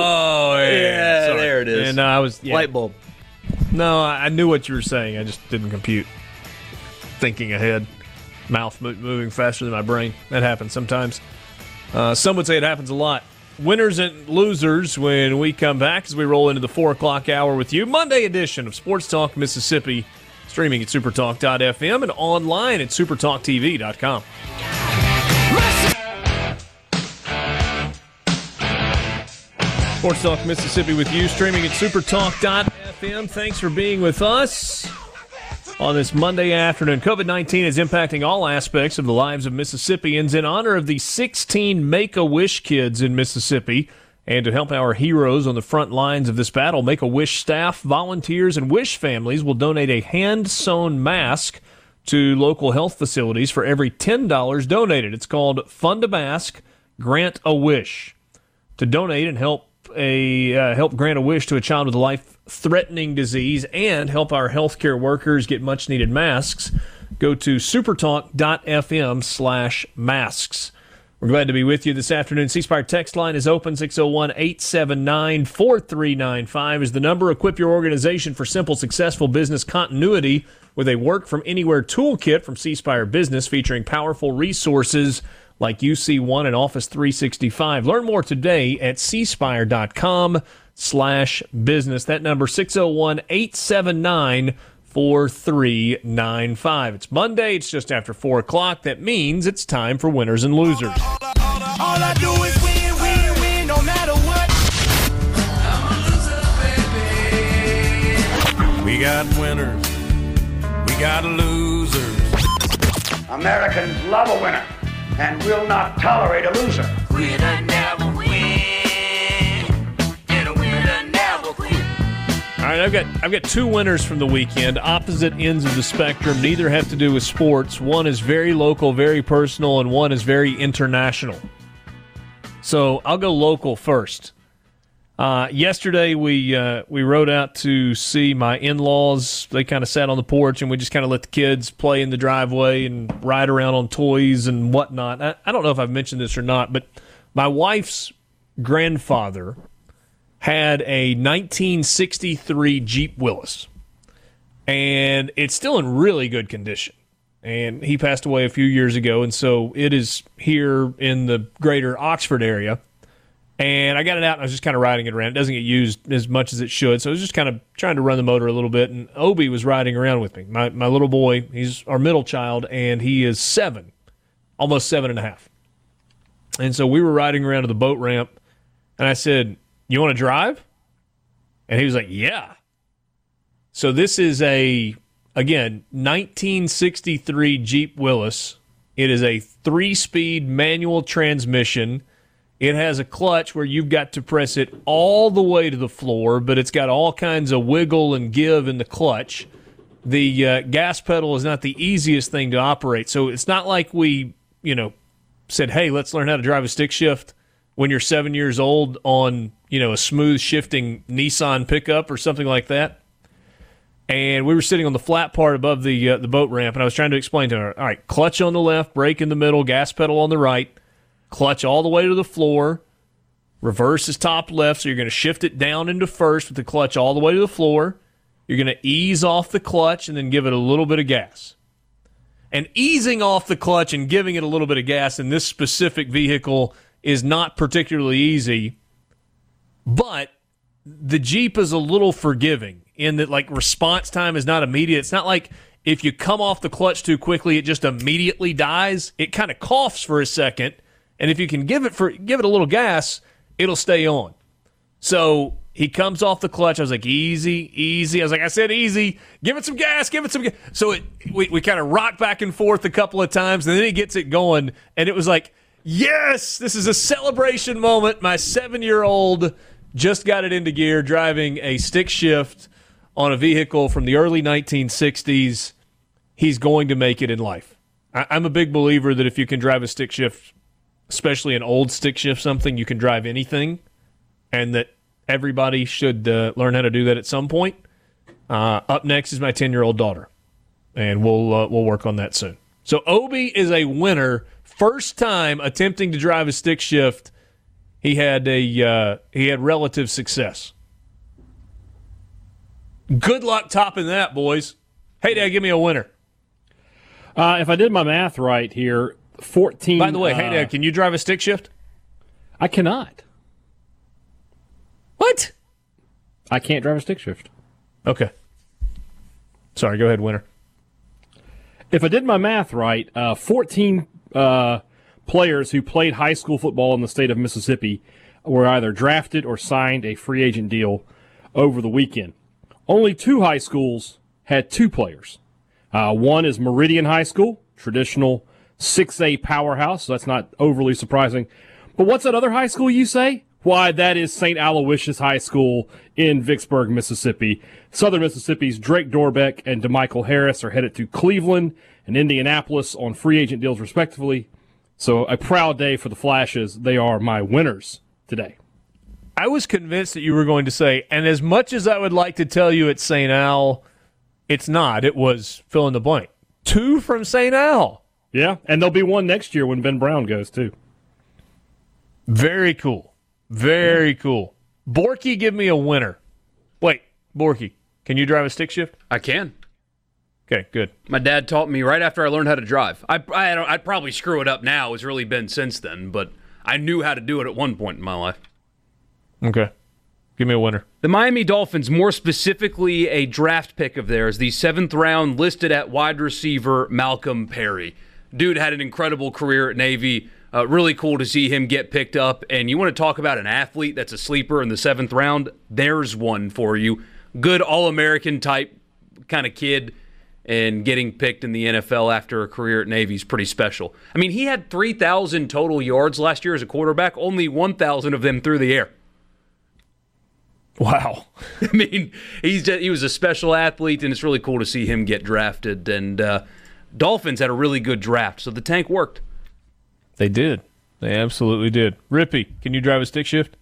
Oh yeah, Yeah, sorry. there it is. And uh, I was yeah. Light bulb. No, I knew what you were saying. I just didn't compute. Thinking ahead, mouth mo- moving faster than my brain. That happens sometimes. Uh, some would say it happens a lot. Winners and losers when we come back as we roll into the four o'clock hour with you. Monday edition of Sports Talk Mississippi, streaming at supertalk.fm and online at supertalktv.com. Sports Talk Mississippi with you, streaming at supertalk.fm. Thanks for being with us on this Monday afternoon. COVID 19 is impacting all aspects of the lives of Mississippians. In honor of the 16 Make a Wish kids in Mississippi, and to help our heroes on the front lines of this battle, Make a Wish staff, volunteers, and Wish families will donate a hand sewn mask to local health facilities for every $10 donated. It's called Fund a Mask, Grant a Wish to donate and help a uh, help grant a wish to a child with a life-threatening disease and help our healthcare workers get much-needed masks, go to supertalk.fm slash masks. We're glad to be with you this afternoon. C Spire text line is open 601 879 4395 is the number. Equip your organization for simple, successful business continuity with a work from anywhere toolkit from C Spire Business featuring powerful resources like UC1 and Office 365. Learn more today at cspire.com slash business. That number 601-879 4395. It's Monday. It's just after 4 o'clock. That means it's time for winners and losers. All I do is win, win, win, no matter what. We got winners. We got losers. Americans love a winner and will not tolerate a loser. Winner never win. And a winner never quit. All right, I've got I've got two winners from the weekend, opposite ends of the spectrum. Neither have to do with sports. One is very local, very personal, and one is very international. So I'll go local first. Uh, yesterday we uh, we rode out to see my in laws. They kind of sat on the porch and we just kind of let the kids play in the driveway and ride around on toys and whatnot. I, I don't know if I've mentioned this or not, but my wife's grandfather had a 1963 Jeep Willys, and it's still in really good condition. And he passed away a few years ago, and so it is here in the greater Oxford area. And I got it out and I was just kind of riding it around. It doesn't get used as much as it should. So I was just kind of trying to run the motor a little bit. And Obi was riding around with me. My, my little boy, he's our middle child, and he is seven, almost seven and a half. And so we were riding around to the boat ramp. And I said, You want to drive? And he was like, Yeah. So this is a, again, 1963 Jeep Willys. It is a three speed manual transmission. It has a clutch where you've got to press it all the way to the floor, but it's got all kinds of wiggle and give in the clutch. The uh, gas pedal is not the easiest thing to operate. So it's not like we, you know, said, hey, let's learn how to drive a stick shift when you're seven years old on, you know, a smooth shifting Nissan pickup or something like that. And we were sitting on the flat part above the uh, the boat ramp, and I was trying to explain to her, all right, clutch on the left, brake in the middle, gas pedal on the right clutch all the way to the floor. Reverse is top left, so you're going to shift it down into first with the clutch all the way to the floor. You're going to ease off the clutch and then give it a little bit of gas. And easing off the clutch and giving it a little bit of gas in this specific vehicle is not particularly easy, but the Jeep is a little forgiving in that like response time is not immediate. It's not like if you come off the clutch too quickly, it just immediately dies. It kind of coughs for a second and if you can give it for give it a little gas, it'll stay on. So he comes off the clutch. I was like, easy, easy. I was like, I said easy. Give it some gas. Give it some gas. So it, we, we kind of rock back and forth a couple of times, and then he gets it going. And it was like, yes, this is a celebration moment. My seven year old just got it into gear driving a stick shift on a vehicle from the early 1960s. He's going to make it in life. I'm a big believer that if you can drive a stick shift, especially an old stick shift, something you can drive anything, and that everybody should uh, learn how to do that at some point. Uh, up next is my 10 year old daughter, and we'll uh, we'll work on that soon. So Obi is a winner. First time attempting to drive a stick shift, he had a uh, he had relative success. Good luck topping that, boys. Hey, Dad, give me a winner. Uh, if I did my math right here, 14. By the way, uh, hey, Dad, can you drive a stick shift? I cannot. What? I can't drive a stick shift. Okay. Sorry, go ahead, winner. If I did my math right, uh, 14 uh, players who played high school football in the state of Mississippi were either drafted or signed a free agent deal over the weekend. Only two high schools had two players. Uh, one is Meridian High School, traditional 6A powerhouse, so that's not overly surprising. But what's that other high school you say? Why, that is St. Aloysius High School in Vicksburg, Mississippi. Southern Mississippi's Drake Dorbeck and DeMichael Harris are headed to Cleveland and Indianapolis on free agent deals, respectively. So a proud day for the Flashes. They are my winners today. I was convinced that you were going to say, and as much as I would like to tell you it's St. Al, it's not. It was fill in the blank. Two from St. Al. Yeah, and there'll be one next year when Ben Brown goes, too. Very cool. Very cool. Borky, give me a winner. Wait, Borky, can you drive a stick shift? I can. Okay, good. My dad taught me right after I learned how to drive. I, I I'd probably screw it up now. It's really been since then, but I knew how to do it at one point in my life. Okay. Give me a winner. The Miami Dolphins, more specifically a draft pick of theirs, the seventh round listed at wide receiver Malcolm Perry. Dude had an incredible career at Navy. Uh, really cool to see him get picked up. And you want to talk about an athlete that's a sleeper in the seventh round? There's one for you. Good All American type kind of kid. And getting picked in the NFL after a career at Navy is pretty special. I mean, he had 3,000 total yards last year as a quarterback, only 1,000 of them through the air. Wow. I mean, he's just, he was a special athlete, and it's really cool to see him get drafted. And uh, Dolphins had a really good draft, so the tank worked. They did. They absolutely did. Rippey, can you drive a stick shift?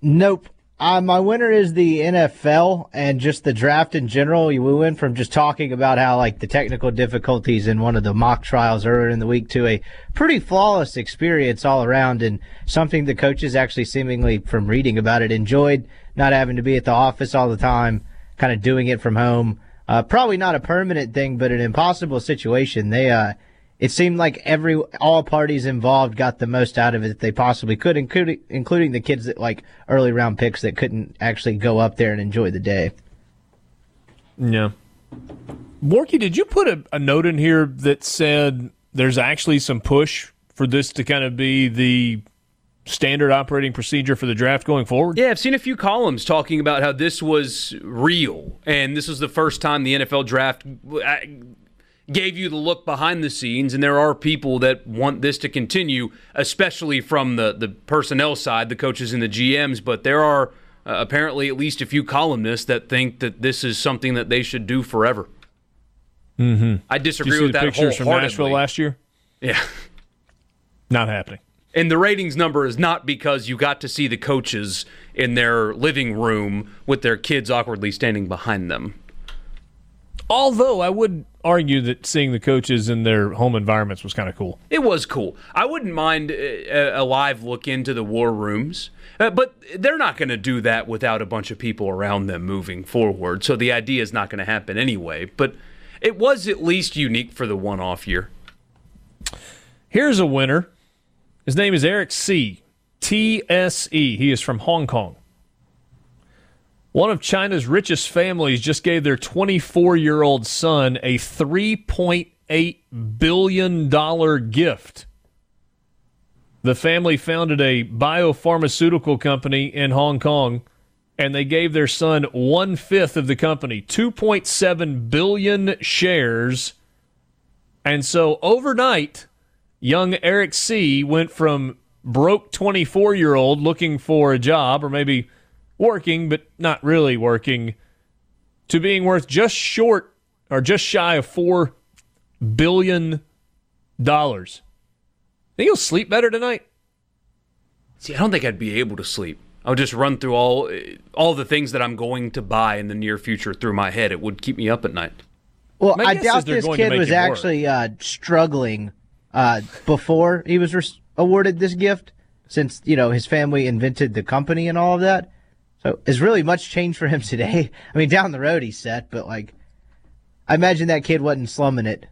Nope. Uh, my winner is the NFL and just the draft in general. We went from just talking about how like the technical difficulties in one of the mock trials earlier in the week to a pretty flawless experience all around and something the coaches actually seemingly from reading about it enjoyed not having to be at the office all the time, kind of doing it from home. Uh, probably not a permanent thing, but an impossible situation. They, uh, it seemed like every all parties involved got the most out of it that they possibly could, including including the kids that like early round picks that couldn't actually go up there and enjoy the day. Yeah. Borky, did you put a, a note in here that said there's actually some push for this to kind of be the standard operating procedure for the draft going forward? Yeah, I've seen a few columns talking about how this was real, and this was the first time the NFL draft uh, gave you the look behind the scenes. And there are people that want this to continue, especially from the the personnel side, the coaches and the GMs. But there are uh, apparently at least a few columnists that think that this is something that they should do forever. Mm-hmm. I Did you disagree see with the that pictures from. Nashville last year? Yeah. Not happening. And the ratings number is not because you got to see the coaches in their living room with their kids awkwardly standing behind them. Although I would argue that seeing the coaches in their home environments was kind of cool. It was cool. I wouldn't mind a, a live look into the war rooms, uh, but they're not going to do that without a bunch of people around them moving forward. So the idea is not going to happen anyway. But it was at least unique for the one off year. Here's a winner. His name is Eric C. T S E. He is from Hong Kong. One of China's richest families just gave their 24 year old son a $3.8 billion gift. The family founded a biopharmaceutical company in Hong Kong, and they gave their son one fifth of the company, 2.7 billion shares. And so overnight, young Eric C. went from broke 24 year old looking for a job or maybe working, but not really working, to being worth just short or just shy of $4 billion. Think you'll sleep better tonight? See, I don't think I'd be able to sleep. I would just run through all all the things that I'm going to buy in the near future through my head. It would keep me up at night. Well, I doubt this kid was actually uh, struggling uh, before he was awarded this gift, since you know his family invented the company and all of that. So, is really much changed for him today? I mean, down the road he's set, but like, I imagine that kid wasn't slumming it.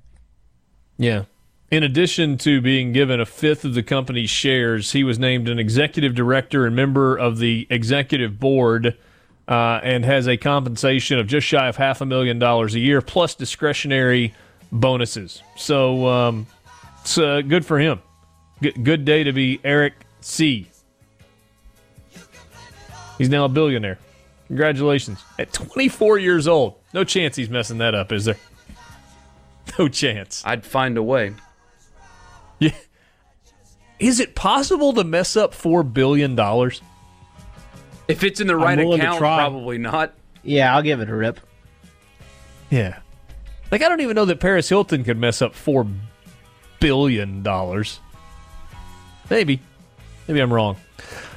Yeah. In addition to being given a fifth of the company's shares, he was named an executive director and member of the executive board uh, and has a compensation of just shy of half a million dollars a year plus discretionary bonuses. So um, it's uh, good for him. G- good day to be Eric C. He's now a billionaire. Congratulations. At 24 years old. No chance he's messing that up, is there? No chance. I'd find a way. Yeah. Is it possible to mess up four billion dollars? If it's in the right account, probably not. Yeah, I'll give it a rip. Yeah. Like I don't even know that Paris Hilton could mess up four billion dollars. Maybe. Maybe I'm wrong.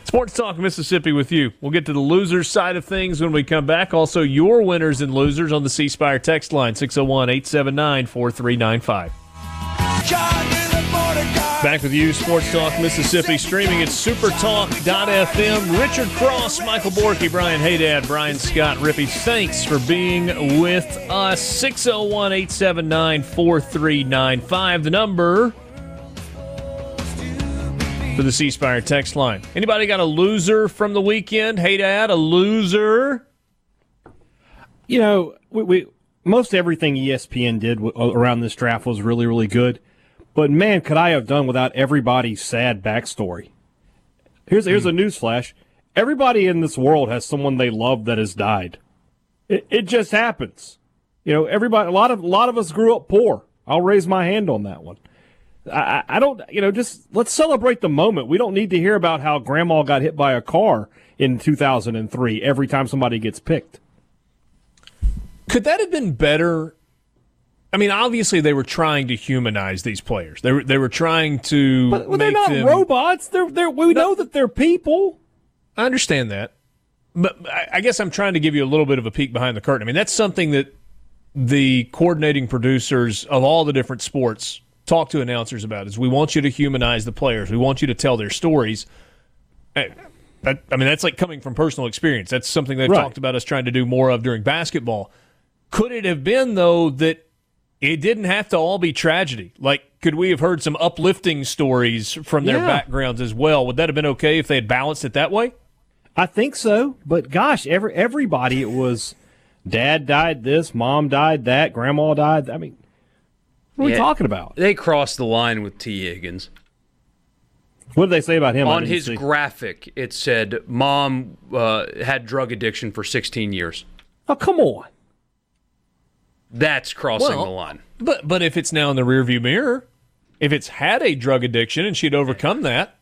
Sports Talk Mississippi with you. We'll get to the losers side of things when we come back. Also, your winners and losers on the C Spire text line 601 879 4395. Back with you, Sports Talk Mississippi, streaming at supertalk.fm. Richard Cross, Michael Borky, Brian Haydad, Brian Scott Rippey. Thanks for being with us. 601 879 4395. The number for the C Spire text line. Anybody got a loser from the weekend? Haydad, a loser? you know, we, we most everything ESPN did around this draft was really, really good. But man, could I have done without everybody's sad backstory? Here's here's a hmm. newsflash: everybody in this world has someone they love that has died. It, it just happens. You know, everybody. A lot of a lot of us grew up poor. I'll raise my hand on that one. I, I I don't, you know, just let's celebrate the moment. We don't need to hear about how grandma got hit by a car in 2003 every time somebody gets picked. Could that have been better? I mean, obviously they were trying to humanize these players. They were they were trying to But well, they're not them. robots. They're they're we know that they're people. I understand that, but I, I guess I'm trying to give you a little bit of a peek behind the curtain. I mean, that's something that the coordinating producers of all the different sports talk to announcers about. Is we want you to humanize the players. We want you to tell their stories. Eh, I, I I mean, that's like coming from personal experience. That's something they've Right. talked about us trying to do more of during basketball. Could it have been though that it didn't have to all be tragedy? Like, could we have heard some uplifting stories from their Yeah. backgrounds as well? Would that have been okay if they had balanced it that way? I think so. But gosh, every everybody it was. Dad died this, mom died that, grandma died. I mean, what are we talking about? They crossed the line with Tee Higgins. What did they say about him? On his see. graphic, it said, Mom uh, had drug addiction for 16 years. oh, come on. That's crossing Well- the line. But but if it's now in the rearview mirror, if it's had a drug addiction and she'd overcome that,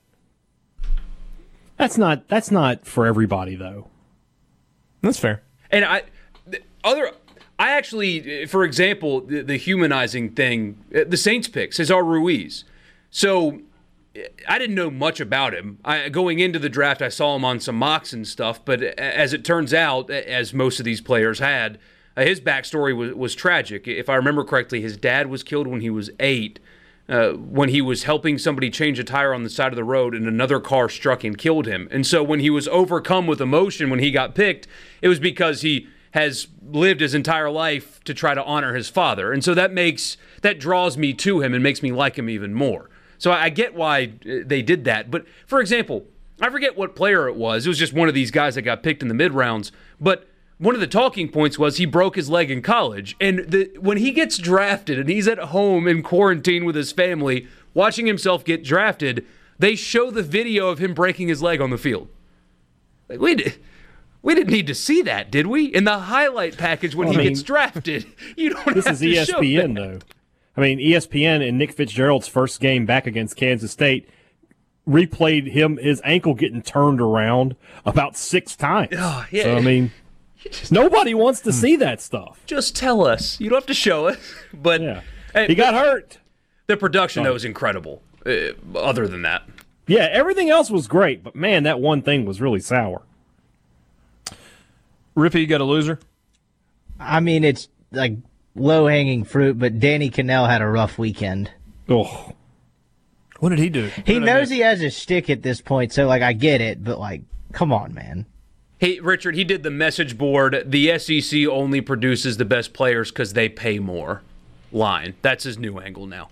That's not that's not for everybody though. that's fair. And I, other, I actually, for example, the, the humanizing thing, uh, the Saints pick Cesar Ruiz. So I didn't know much about him. I, going into the draft, I saw him on some mocks and stuff. But as it turns out, as most of these players had, uh, his backstory was, was tragic. If I remember correctly, his dad was killed when he was eight. Uh, when he was helping somebody change a tire on the side of the road and another car struck and killed him. And so when he was overcome with emotion when he got picked, it was because he has lived his entire life to try to honor his father. And so that makes that draws me to him and makes me like him even more. So I I get why uh, they did that. But for example, I forget what player it was. It was just one of these guys that got picked in the mid rounds. But one of the talking points was he broke his leg in college. And the, when he gets drafted and he's at home in quarantine with his family, watching himself get drafted, they show the video of him breaking his leg on the field. Like we did. We didn't need to see that, did we? In the highlight package when Well, he I mean, gets drafted, you don't. This is ESPN though. I mean, ESPN and Nick Fitzgerald's first game back against Kansas State replayed him his ankle getting turned around about six times. Oh, yeah. So I mean, nobody wants to see that stuff. Just tell us. You don't have to show us. But Yeah, Hey, he got hurt. the production though was incredible. Uh, other than that, Yeah, everything else was great, but man, that one thing was really sour. Rippey, you got a loser? I mean, it's like low hanging fruit, but Danny Kanell had a rough weekend. Oh, What did he do? He knows he has a stick at this point, so like I get it, but like, come on, man. Hey, Richard, he did the message board. The SEC only produces the best players because they pay more. Line. That's his new angle now.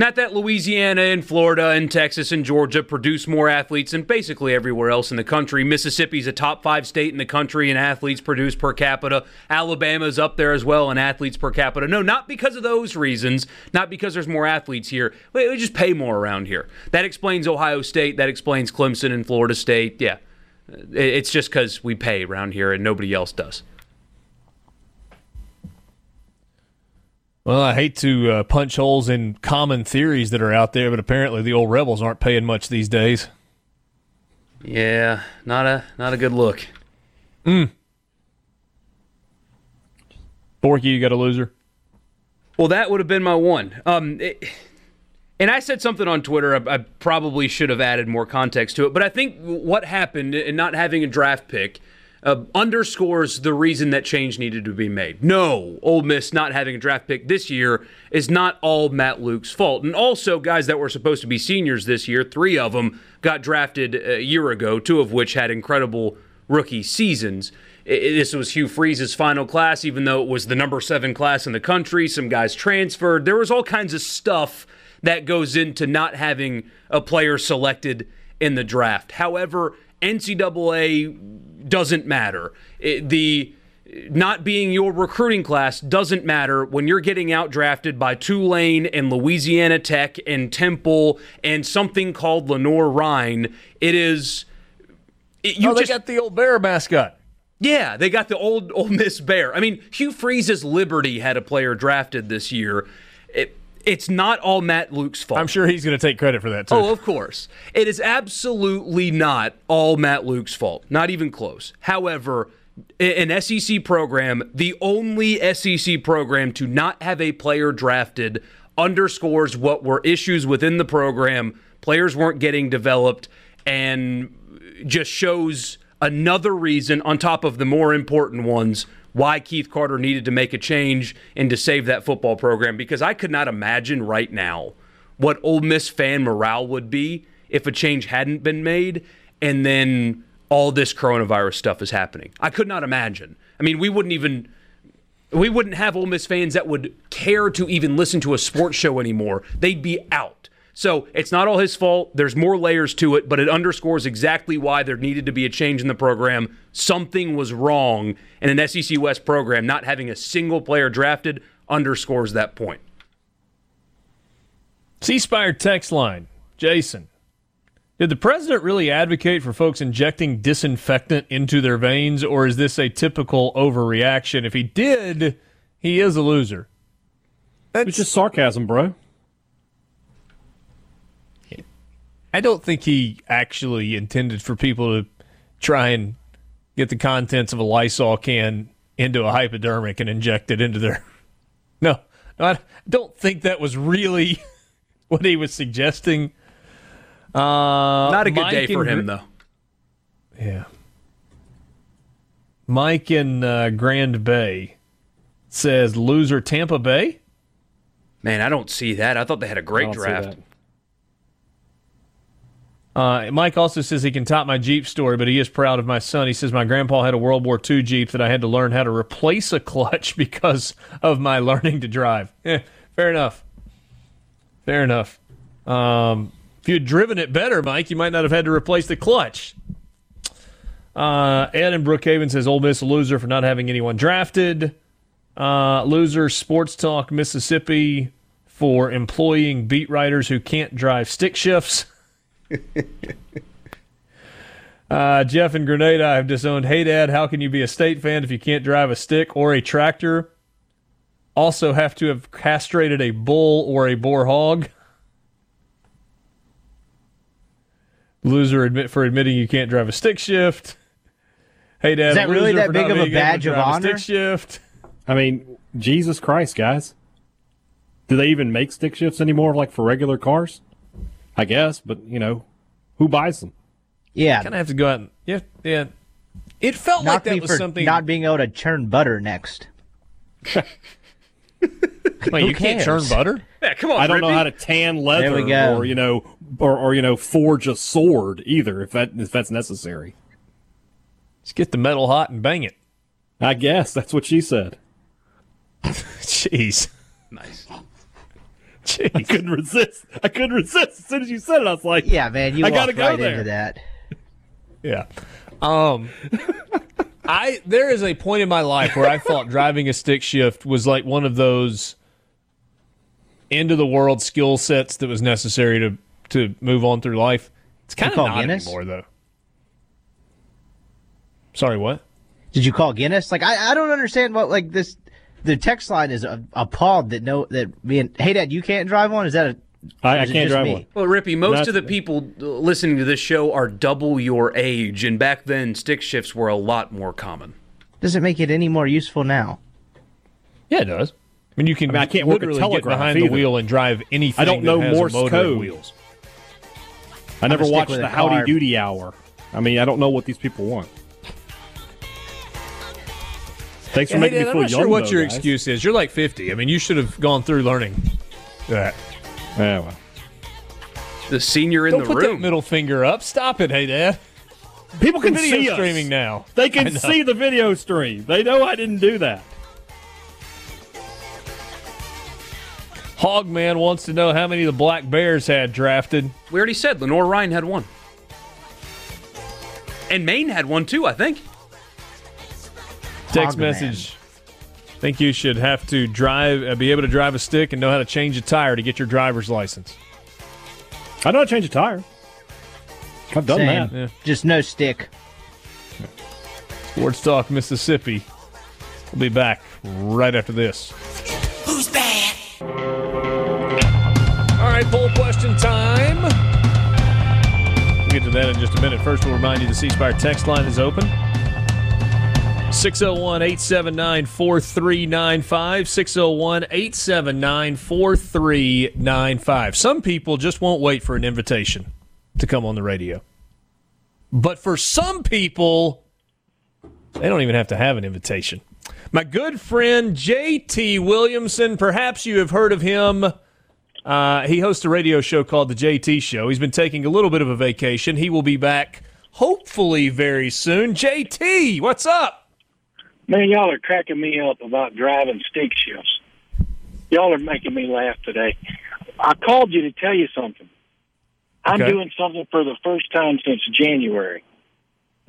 Not that Louisiana and Florida and Texas and Georgia produce more athletes than basically everywhere else in the country. Mississippi's a top five state in the country in athletes produced per capita. Alabama's up there as well in athletes per capita. No, not because of those reasons, not because there's more athletes here. We we just pay more around here. That explains Ohio State. That explains Clemson and Florida State. Yeah. It's just because we pay around here and nobody else does. Well, I hate to uh, punch holes in common theories that are out there, but apparently the old rebels aren't paying much these days. Yeah, not a not a good look. Borky, you got a loser? Well, that would have been my one. Um, it- and I said something on Twitter. I, I probably should have added more context to it, but I think what happened in not having a draft pick uh, underscores the reason that change needed to be made. No, Ole Miss not having a draft pick this year is not all Matt Luke's fault. And also, guys that were supposed to be seniors this year, three of them got drafted a year ago, two of which had incredible rookie seasons. This was Hugh Freeze's final class, even though it was the number seven class in the country. Some guys transferred. There was all kinds of stuff that goes into not having a player selected in the draft. However, NCAA doesn't matter. It- the not being your recruiting class doesn't matter when you're getting out drafted by Tulane and Louisiana Tech and Temple and something called Lenoir-Rhyne. It is. it- you oh, they just got the old bear mascot. yeah, they got the old old Miss Bear. I mean, Hugh Freeze's Liberty had a player drafted this year. It, it's not all Matt Luke's fault. I'm sure he's going to take credit for that, too. Oh, of course. It is absolutely not all Matt Luke's fault. Not even close. However, an SEC program, the only SEC program to not have a player drafted, underscores what were issues within the program. Players weren't getting developed and just shows another reason on top of the more important ones why Keith Carter needed to make a change and to save that football program because I could not imagine right now what Ole Miss fan morale would be if a change hadn't been made and then all this coronavirus stuff is happening. I could not imagine. I mean, we wouldn't even we wouldn't have Ole Miss fans that would care to even listen to a sports show anymore. They'd be out. So it's not all his fault. There's more layers to it, but it underscores exactly why there needed to be a change in the program. Something was wrong, and an SEC West program not having a single player drafted underscores that point. C Spire text line. Jason. Did the president really advocate for folks injecting disinfectant into their veins, or is this a typical overreaction? If he did, he is a loser. It's just sarcasm, bro. I don't think he actually intended for people to try and get the contents of a Lysol can into a hypodermic and inject it into their. No, no I don't think that was really what he was suggesting. Uh, Not a good Mike day for him, Gr- though. Yeah. Mike in uh, Grand Bay says loser Tampa Bay. Man, I don't see that. I thought they had a great don't see draft. Uh, Mike also says he can top my Jeep story, but he is proud of my son. He says my grandpa had a World War II Jeep that I had to learn how to replace a clutch because of my learning to drive. Eh, fair enough. Fair enough. Um, if you had driven it better, Mike, you might not have had to replace the clutch. Uh, Ed in Brookhaven says Ole Miss loser for not having anyone drafted. Uh, loser Sports Talk Mississippi for employing beat writers who can't drive stick shifts. Uh, Jeff in Grenada, I've disowned. Hey, Dad, how can you be a state fan if you can't drive a stick or a tractor? Also, have to have castrated a bull or a boar hog. Loser admit for admitting you can't drive a stick shift. Hey, Dad. Is that really that big of a being able to badge of honor? Stick shift. I mean, Jesus Christ, guys. Do they even make stick shifts anymore, like for regular cars? I guess, but you know, who buys them? Yeah. Kind of have to go out. And, yeah, yeah. It felt like that was something. not being able to churn butter next. Wait, Who you can't churn butter. Yeah, come on. I don't know how to tan leather There we go. or you know, or, or you know, forge a sword either, if that if that's necessary. Just get the metal hot and bang it. I guess that's what she said. Jeez. Nice. I Jeez. couldn't resist. I couldn't resist. As soon as you said it, I was like, Yeah, man, you I gotta go right there. into that. Yeah. Um I there is a point in my life where I thought driving a stick shift was like one of those end of the world skill sets that was necessary to to move on through life. It's kind of call not Guinness? anymore though. Sorry, what? Did you call Guinness? Like I, I don't understand what like this. The text line is a- appalled that no that me and hey dad you can't drive one. Is that a I, or I is it can't drive me? one. Well, Rippey, most That's- of the people listening to this show are double your age, and back then stick shifts were a lot more common. Does it make it any more useful now? Yeah, it does. I mean, you can I mean, I can't work a literally get telegraph behind the wheel and drive anything. I don't that know has Morse code. Wheels. I never watched the Howdy car. Doody Hour. I mean, I don't know what these people want. Thanks for Hey, making Dad, me I'm feel not young. sure what though, your guys. excuse is. You're like 50. I mean, you should have gone through learning that. Yeah, well. The senior in Don't the put room. that middle finger up. Stop it, hey Dad. People can Video see us. streaming now. They can see the video stream. They know I didn't do that. Hogman wants to know how many the Black Bears had drafted. we already said Lenoir-Rhyne had one. And Maine had one too, I think. Text Hogman. message. Think you should have to drive, uh, be able to drive a stick and know how to change a tire to get your driver's license. I know how to change a tire. I've done Same. that. Yeah. Just no stick. Sports Talk Mississippi. We'll be back right after this. Who's bad? All right, poll question time. We'll get to that in just a minute. First, we'll remind you the C Spire text line is open. 601 879 4395. 601 879 4395. Some people just won't wait for an invitation to come on the radio. But for some people, they don't even have to have an invitation. My good friend JT Williamson, perhaps you have heard of him. Uh, he hosts a radio show called The JT Show. He's been taking a little bit of a vacation. He will be back hopefully very soon. JT, what's up? Man, y'all are cracking me up about driving stick shifts. Y'all are making me laugh today. I called you to tell you something. I'm Okay. doing something for the first time since January.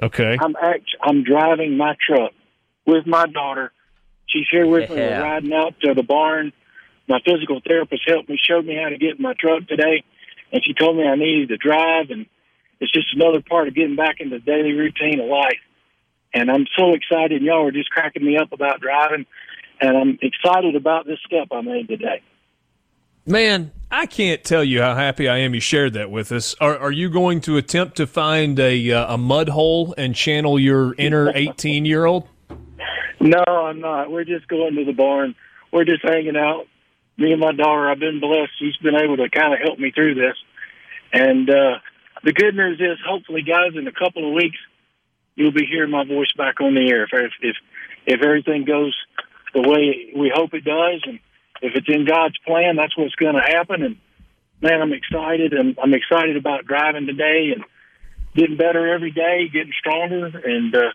Okay. I'm act- I'm driving my truck with my daughter. She's here with me. We're riding out to the barn. My physical therapist helped me, showed me how to get in my truck today, and she told me I needed to drive, and it's just another part of getting back into the daily routine of life. And I'm so excited. Y'all are just cracking me up about driving, and I'm excited about this step I made today. Man, I can't tell you how happy I am you shared that with us. Are, are you going to attempt to find a, uh, a mud hole and channel your inner 18 year old? No, I'm not. We're just going to the barn. We're just hanging out. Me and my daughter, I've been blessed. She's been able to kind of help me through this. And uh, the good news is, hopefully, guys, in a couple of weeks, you'll be hearing my voice back on the air. If if if everything goes the way we hope it does, and if it's in God's plan, that's what's going to happen. And man, I'm excited, and I'm excited about driving today and getting better every day, getting stronger. And uh,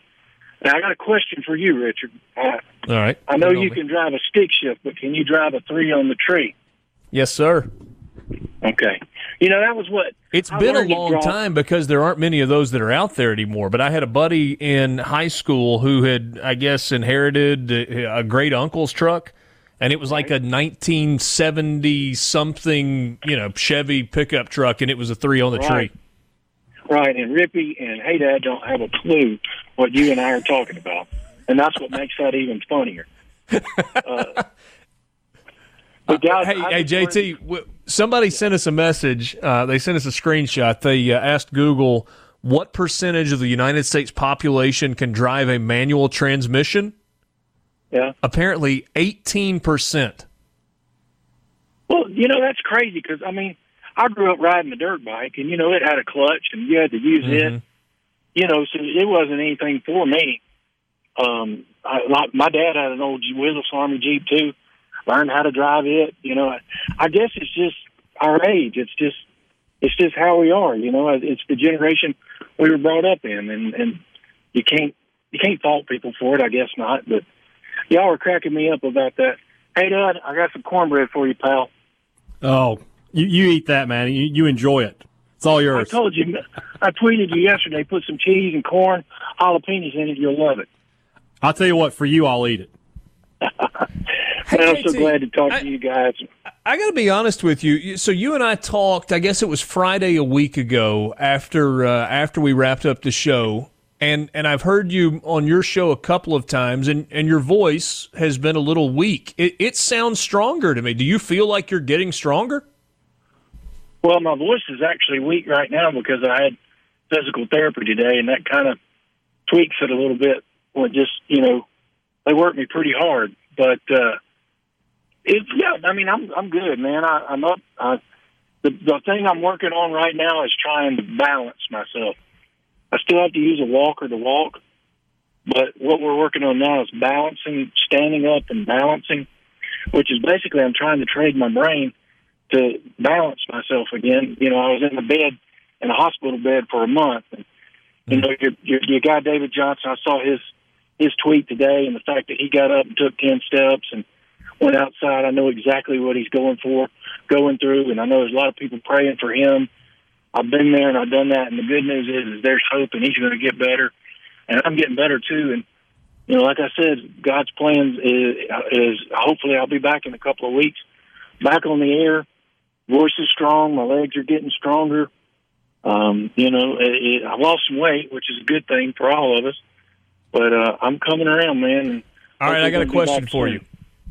now I got a question for you, Richard. Uh, All right. I know Put it on you me. can drive a stick shift, but can you drive a three on the tree? Yes, sir. Okay. You know that was what It's I been a long drive- time because there aren't many of those that are out there anymore. But I had a buddy in high school who had, I guess, inherited a a great uncle's truck, and it was like a 1970 something, you know, Chevy pickup truck, and it was a three on the Right. tree. Right, and Rippey and Hey Dad don't have a clue what you and I are talking about, and that's what makes that even funnier. uh, But guys, hey, hey, JT, w- somebody sent us a message. Uh, they sent us a screenshot. They uh, asked Google what percentage of the United States population can drive a manual transmission. Yeah. Apparently, eighteen percent. Well, you know that's crazy because I mean, I grew up riding a dirt bike, and you know it had a clutch, and you had to use it. You know, so it wasn't anything for me. Um, I, like my dad had an old Willys Army Jeep too. Learned how to drive it. You know, I, I guess it's just our age. It's just it's just how we are. You know, it's the generation we were brought up in, and and you can't you can't fault people for it. I guess not, but y'all are cracking me up about that. Hey, Dad, I got some cornbread for you, pal. Oh, you, you eat that, man. You, you enjoy it. It's all yours. I told you, I tweeted you yesterday. Put some cheese and corn, jalapenos in it. You'll love it. I'll tell you what, for you, I'll eat it. I'm so glad to talk to you guys. I got to be honest with you. So you and I talked. I guess it was Friday a week ago after uh, after we wrapped up the show, and and I've heard you on your show a couple of times, and and your voice has been a little weak. It, it sounds stronger to me. Do you feel like you're getting stronger? Well, my voice is actually weak right now because I had physical therapy today, and that kind of tweaks it a little bit. Well, just you know, they worked me pretty hard, but uh, it yeah. I mean, I'm I'm good, man. I, I'm up. I, the the thing I'm working on right now is trying to balance myself. I still have to use a walker to walk, but what we're working on now is balancing, standing up and balancing, which is basically I'm trying to trade my brain to balance myself again. You know, I was in the bed in a hospital bed for a month, and you know, your, your your guy David Johnson. I saw his his tweet today, and the fact that he got up and took ten steps and went outside. I know exactly what he's going for, going through, and I know there's a lot of people praying for him. I've been there and I've done that, and the good news is, is there's hope, and he's going to get better, and I'm getting better too. And you know, like I said, God's plans is, is hopefully I'll be back in a couple of weeks, back on the air. Voice is strong. My legs are getting stronger. Um, you know, it, it, I lost some weight, which is a good thing for all of us. But uh, I'm coming around, man. All right, I got a hopefully we'll be question for soon. you.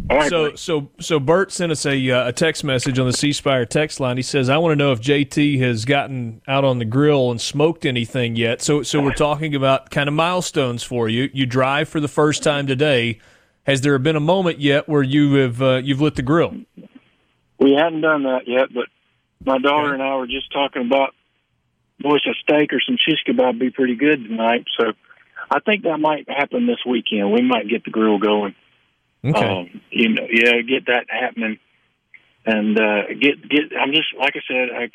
All right, so buddy. so so Bert sent us a uh, a text message on the C Spire text line. He says, "I want to know if JT has gotten out on the grill and smoked anything yet." So so we're talking about kind of milestones for you. You drive for the first time today. Has there been a moment yet where you have uh, you've lit the grill? We hadn't done that yet, but my daughter and I were just talking about, boy, a steak or some shish kebab would be pretty good tonight. So I think that might happen this weekend. We might get the grill going. Okay. Um, you know, yeah, get that happening, and uh, get get. I'm just like I said, I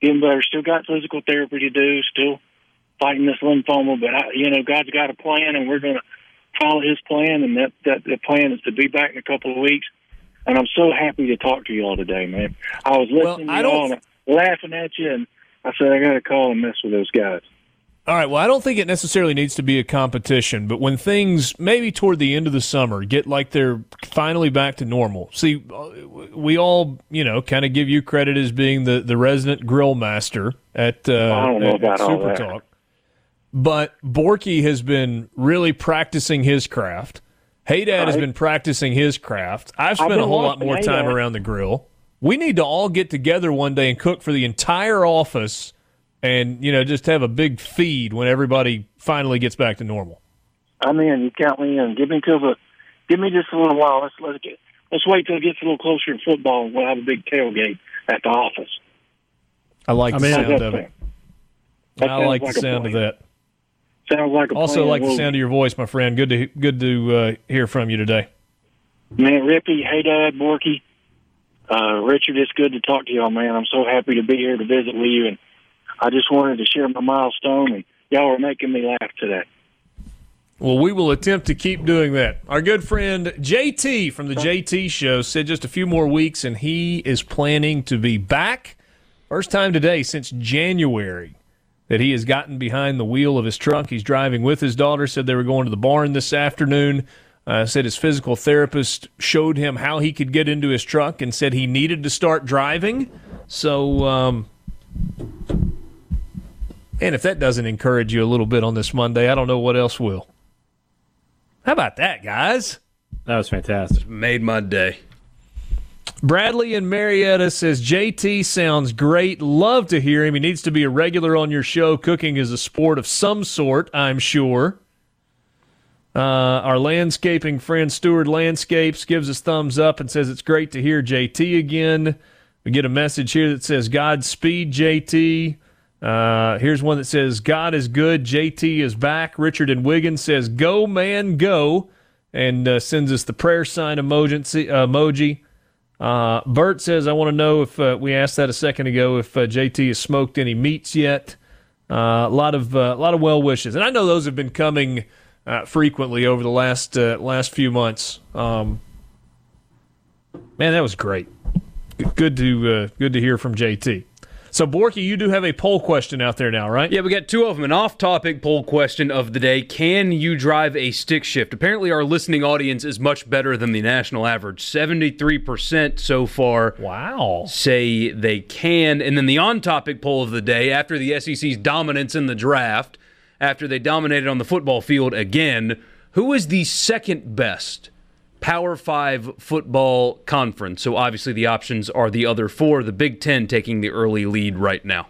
getting better. Still got physical therapy to do. Still fighting this lymphoma, but I, you know, God's got a plan, and we're going to follow His plan. And that that the plan is to be back in a couple of weeks. And I'm so happy to talk to you all today, man. I was Well, listening I to you all and laughing at you, and I said I got to call and mess with those guys. All right. Well, I don't think it necessarily needs to be a competition, but when things maybe toward the end of the summer get like they're finally back to normal. See, uh, we all, you know, kind of give you credit as being the, the resident grill master at, uh, I don't know at- about at all Super that. Talk. But Borky has been really practicing his craft. Hey Dad has been practicing his craft. I've I've spent a whole lot more Hey time Dad. around the grill. We need to all get together one day and cook for the entire office and, you know, just have a big feed when everybody finally gets back to normal. I'm in. You count me in. Give me till the. Give me just a little while. Let's let's get. Let's wait till it gets a little closer to football, and we'll have a big tailgate at the office. I like I'm the in. sound How's of that it. That I sounds like the like a sound of that. Sounds like a Also plan. like the sound of your voice, my friend. Good to good to uh, hear from you today. Man, Rippey, hey Dad, Borky, uh, Richard, it's good to talk to y'all, man. I'm so happy to be here to visit with you, and I just wanted to share my milestone, and y'all are making me laugh today. Well, we will attempt to keep doing that. Our good friend JT from the JT Show said just a few more weeks, and he is planning to be back. First time today since January that he has gotten behind the wheel of his truck. He's driving with his daughter. Said they were going to the barn this afternoon. Uh, said his physical therapist showed him how he could get into his truck and said he needed to start driving. So, um, and if that doesn't encourage you a little bit on this Monday, I don't know what else will. How about that, guys? That was fantastic. Made my day. Bradley in Marietta says JT sounds great. Love to hear him. He needs to be a regular on your show. Cooking is a sport of some sort, I'm sure. Uh, our landscaping friend Stewart Landscapes gives us thumbs up and says it's great to hear JT again. We get a message here that says Godspeed JT. Uh, here's one that says God is good. JT is back. Richard and Wiggins says Go man go, and uh, sends us the prayer sign emoji. emoji. Uh, Bert says, I want to know if uh, we asked that a second ago if uh, JT has smoked any meats yet. A lot of a lot of well wishes, and I know those have been coming frequently over the last last few months. Um, man, that was great. Good to good to hear from JT. So, Borky, you do have a poll question out there now, right? Yeah, we got two of them. An off topic poll question of the day Can you drive a stick shift? Apparently, our listening audience is much better than the national average. 73% so far wow. say they can. And then the on topic poll of the day after the SEC's dominance in the draft, after they dominated on the football field again, who is the second best? Power Five football conference. So obviously the options are the other four, the Big Ten taking the early lead right now.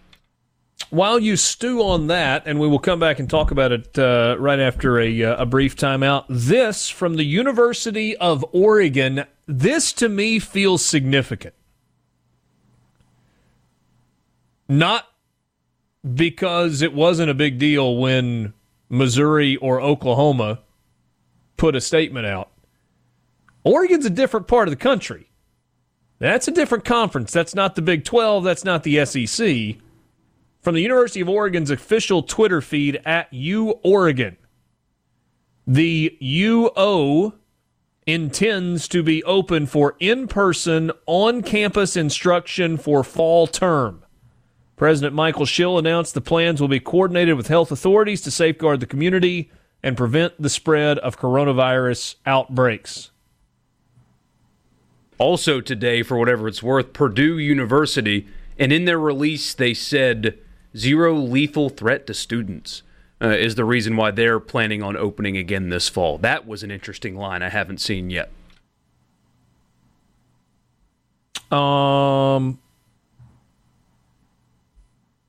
While you stew on that, and we will come back and talk about it uh, right after a, uh, a brief timeout, this from the University of Oregon, this to me feels significant. Not because it wasn't a big deal when Missouri or Oklahoma put a statement out Oregon's a different part of the country. That's a different conference. That's not the Big 12. That's not the SEC. From the University of Oregon's official Twitter feed at U Oregon, the UO intends to be open for in person, on campus instruction for fall term. President Michael Schill announced the plans will be coordinated with health authorities to safeguard the community and prevent the spread of coronavirus outbreaks. Also, today, for whatever it's worth, Purdue University, and in their release, they said zero lethal threat to students uh, is the reason why they're planning on opening again this fall. That was an interesting line I haven't seen yet. Um,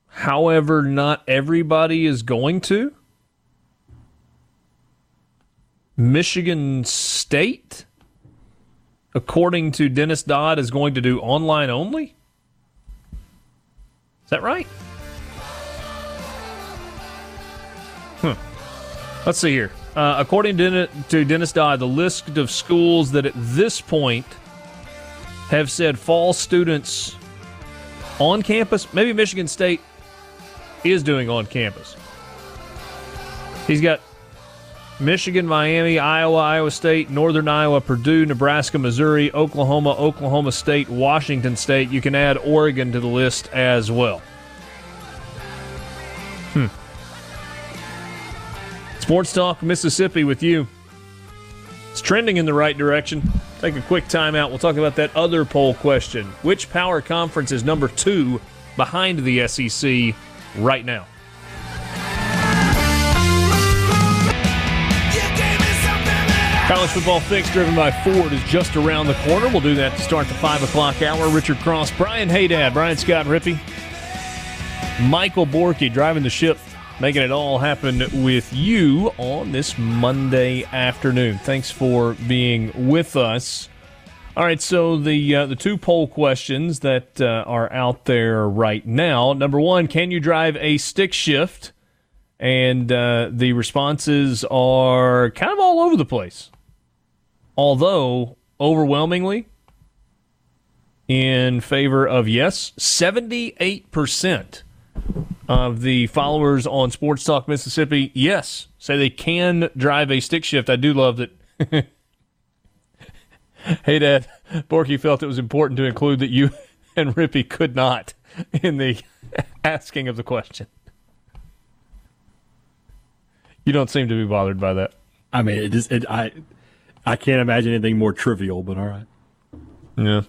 however, not everybody is going to. Michigan State according to Dennis Dodd, is going to do online only? Is that right? Hmm. Let's see here. Uh, according to Dennis Dodd, the list of schools that at this point have said fall students on campus, maybe Michigan State is doing on campus. He's got Michigan, Miami, Iowa, Iowa State, Northern Iowa, Purdue, Nebraska, Missouri, Oklahoma, Oklahoma State, Washington State. You can add Oregon to the list as well. Hmm. Sports Talk Mississippi with you. It's trending in the right direction. Take a quick timeout. We'll talk about that other poll question. Which power conference is number two behind the SEC right now? College Football Fix, driven by Ford, is just around the corner. We'll do that to start the 5 o'clock hour. Richard Cross, Brian Haydad, Brian Scott Rippey, Michael Borky driving the ship, making it all happen with you on this Monday afternoon. Thanks for being with us. All right, so the uh, the two poll questions that uh, are out there right now. Number one, can you drive a stick shift? And uh, the responses are kind of all over the place although overwhelmingly in favor of yes, 78% of the followers on Sports Talk Mississippi, yes, say they can drive a stick shift. I do love that. hey, Dad, Borky felt it was important to include that you and Rippey could not in the asking of the question. You don't seem to be bothered by that. I mean, it is. It, I I can't imagine anything more trivial, but all right. Yeah.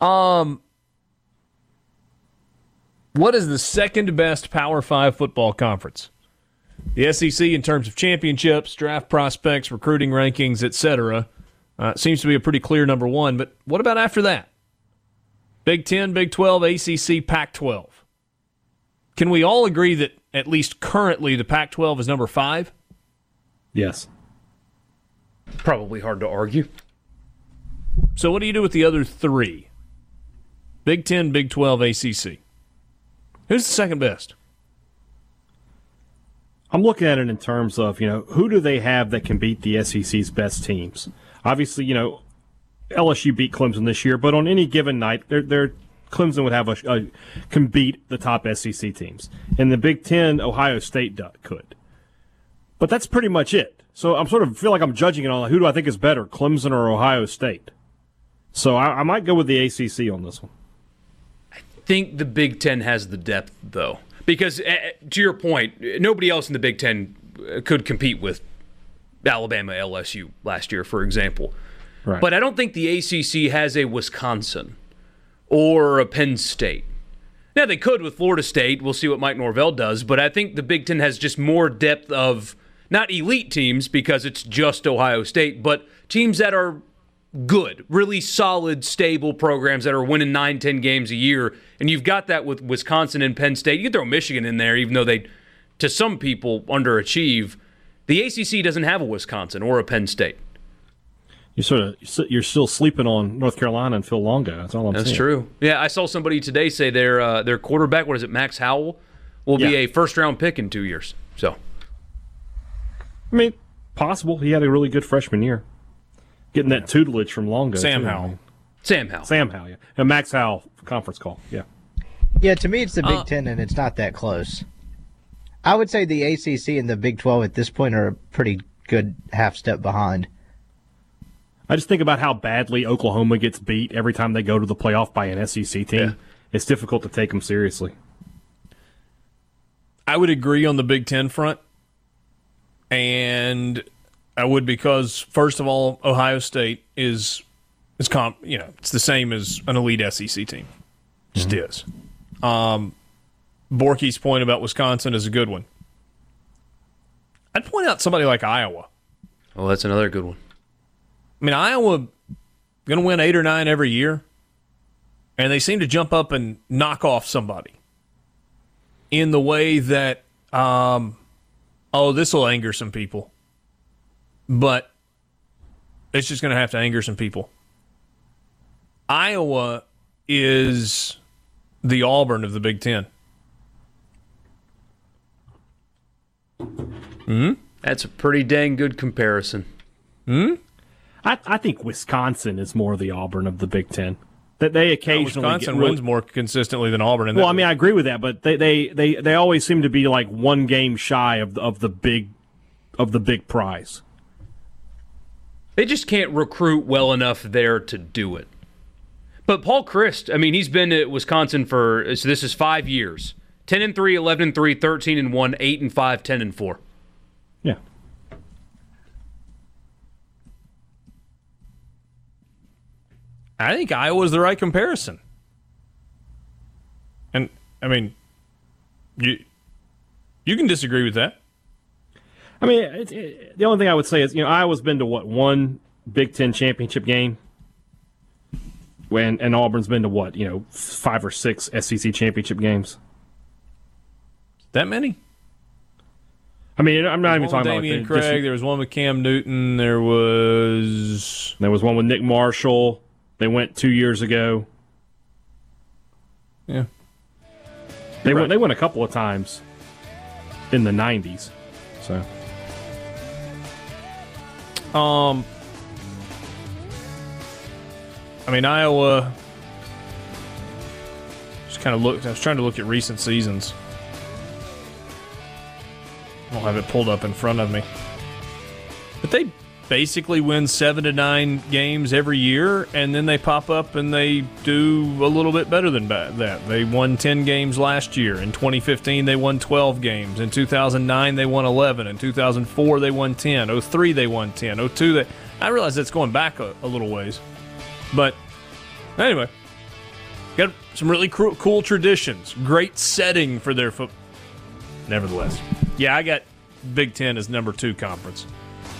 Um, what is the second best Power Five football conference? The SEC, in terms of championships, draft prospects, recruiting rankings, etc., uh, seems to be a pretty clear number one. But what about after that? Big 10, Big 12, ACC, Pac 12. Can we all agree that at least currently the Pac 12 is number five? Yes. Probably hard to argue. So, what do you do with the other three? Big 10, Big 12, ACC. Who's the second best? I'm looking at it in terms of, you know, who do they have that can beat the SEC's best teams? Obviously, you know, LSU beat Clemson this year, but on any given night, they're, they're Clemson would have a, a can beat the top SEC teams. In the Big Ten, Ohio State could, but that's pretty much it. So I'm sort of feel like I'm judging it on who do I think is better, Clemson or Ohio State. So I, I might go with the ACC on this one. I think the Big Ten has the depth, though, because uh, to your point, nobody else in the Big Ten uh, could compete with Alabama, LSU last year, for example. Right. But I don't think the ACC has a Wisconsin or a Penn State. Now they could with Florida State. We'll see what Mike Norvell does, but I think the Big Ten has just more depth of not elite teams because it's just Ohio State, but teams that are good, really solid, stable programs that are winning nine, ten games a year. And you've got that with Wisconsin and Penn State. You can throw Michigan in there, even though they, to some people, underachieve. The ACC doesn't have a Wisconsin or a Penn State. You sort of you're still sleeping on North Carolina and Phil Longo. That's all I'm That's saying. That's true. Yeah, I saw somebody today say their uh, their quarterback, what is it, Max Howell, will be a first round pick in two years. So I mean, possible. He had a really good freshman year, getting that tutelage from Longo. Sam too. Howell. Sam Howell. Sam Howell, yeah, and Max Howell conference call. Yeah, Yeah, to me, it's the Big Uh, Ten, and it's not that close. I would say the ACC and the Big 12 at this point are a pretty good half step behind. I just think about how badly Oklahoma gets beat every time they go to the playoff by an SEC team. Yeah. It's difficult to take them seriously. I would agree on the Big Ten front, and I would because first of all, Ohio State is is comp. You know, it's the same as an elite SEC team. Just is. Um, Borky's point about Wisconsin is a good one. I'd point out somebody like Iowa. Oh, that's another good one. I mean, Iowa going to win eight or nine every year, and they seem to jump up and knock off somebody in the way that, um, oh, this will anger some people, but it's just going to have to anger some people. Iowa is the Auburn of the Big Ten. Hmm? That's a pretty dang good comparison. I, I think Wisconsin is more the Auburn of the Big Ten. That they oh, occasionally Wisconsin get really- wins more consistently than Auburn. In Well, that I mean, I agree with that, but they, they, they, they always seem to be like one game shy of the, of the big of the big prize. They just can't recruit well enough there to do it. But Paul Chryst, I mean, he's been at Wisconsin for so this is 5 years. 10 and 3, 11 and 3, 13 and 1, 8 and 5, 10 and 4. I think Iowa's the right comparison. And I mean, you you can disagree with that. I mean, it, it, the only thing I would say is, you know, Iowa's been to what one Big Ten championship game, when and Auburn's been to what you know five or six SEC championship games. That many? I mean, I'm not even talking Damian about like, the- Craig. just- there was one with Cam Newton. There was there was one with Nick Marshall. They went two years ago. yeah. They Right. went. They went a couple of times in the '90s. So Um, I mean Iowa. Just kind of looked. I was trying to look at recent seasons. I don't have it pulled up in front of me, but they basically win seven to nine games every year, and then they pop up and they do a little bit better than that. They won ten games last year. In 2015, they won 12 games. In 2009, they won 11. In 2004, they won 10. 03, they won 10. 02, they. I realize that's going back a, a little ways, but anyway, got some really cool, cool traditions. Great setting for their foot. Nevertheless, yeah, I got Big Ten as number two conference.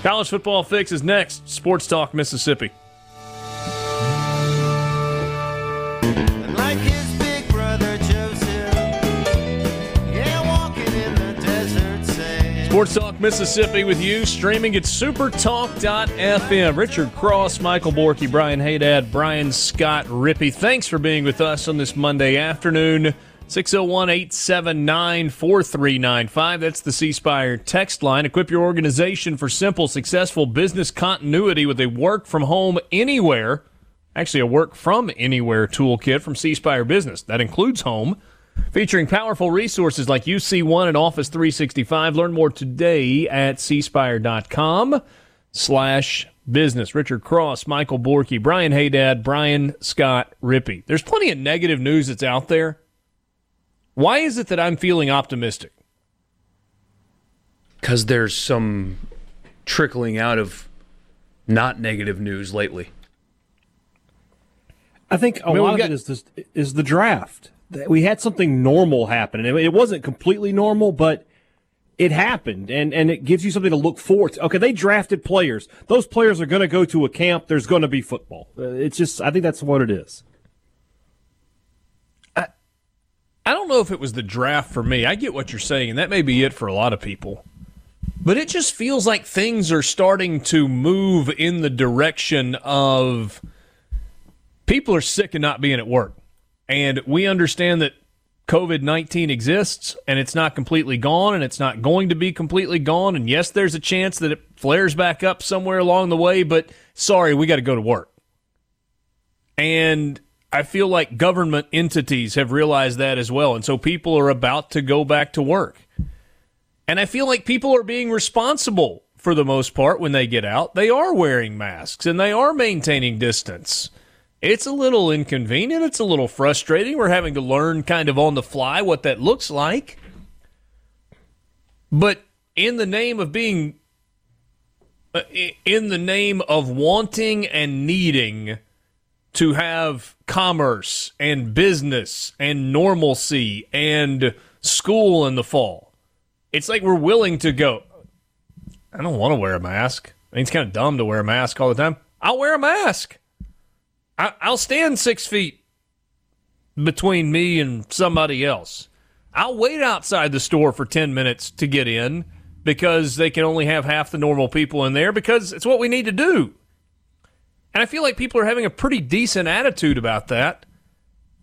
College Football Fix is next. Sports Talk Mississippi. Sports Talk Mississippi with you, streaming at supertalk.fm. Richard Cross, Michael Borky, Brian Haydad, Brian Scott Rippey. Thanks for being with us on this Monday afternoon. 601 879 4395. That's the C Spire text line. Equip your organization for simple, successful business continuity with a work from home anywhere, actually, a work from anywhere toolkit from C Spire Business. That includes home featuring powerful resources like UC1 and Office 365. Learn more today at cspire.com slash business. Richard Cross, Michael Borky, Brian Haydad, Brian Scott Rippey. There's plenty of negative news that's out there. Why is it that I'm feeling optimistic? Because there's some trickling out of not negative news lately. I think a I mean, lot we've of got- it is this, is the draft. We had something normal happen. and It wasn't completely normal, but it happened, and and it gives you something to look forward to. Okay, they drafted players. Those players are going to go to a camp. There's going to be football. Uh, It's just, I think that's what it is. I don't know if it was the draft for me. I get what you're saying, and that may be it for a lot of people. But it just feels like things are starting to move in the direction of people are sick of not being at work. And we understand that COVID 19 exists and it's not completely gone and it's not going to be completely gone. And yes, there's a chance that it flares back up somewhere along the way, but sorry, we got to go to work. And I feel like government entities have realized that as well. And so people are about to go back to work. And I feel like people are being responsible for the most part when they get out. They are wearing masks and they are maintaining distance. It's a little inconvenient. It's a little frustrating. We're having to learn kind of on the fly what that looks like. But in the name of being, uh, in the name of wanting and needing to have commerce and business and normalcy and school in the fall, it's like we're willing to go. I don't want to wear a mask. I mean, it's kind of dumb to wear a mask all the time. I'll wear a mask. I, I'll stand six feet between me and somebody else. I'll wait outside the store for 10 minutes to get in because they can only have half the normal people in there because it's what we need to do. And I feel like people are having a pretty decent attitude about that.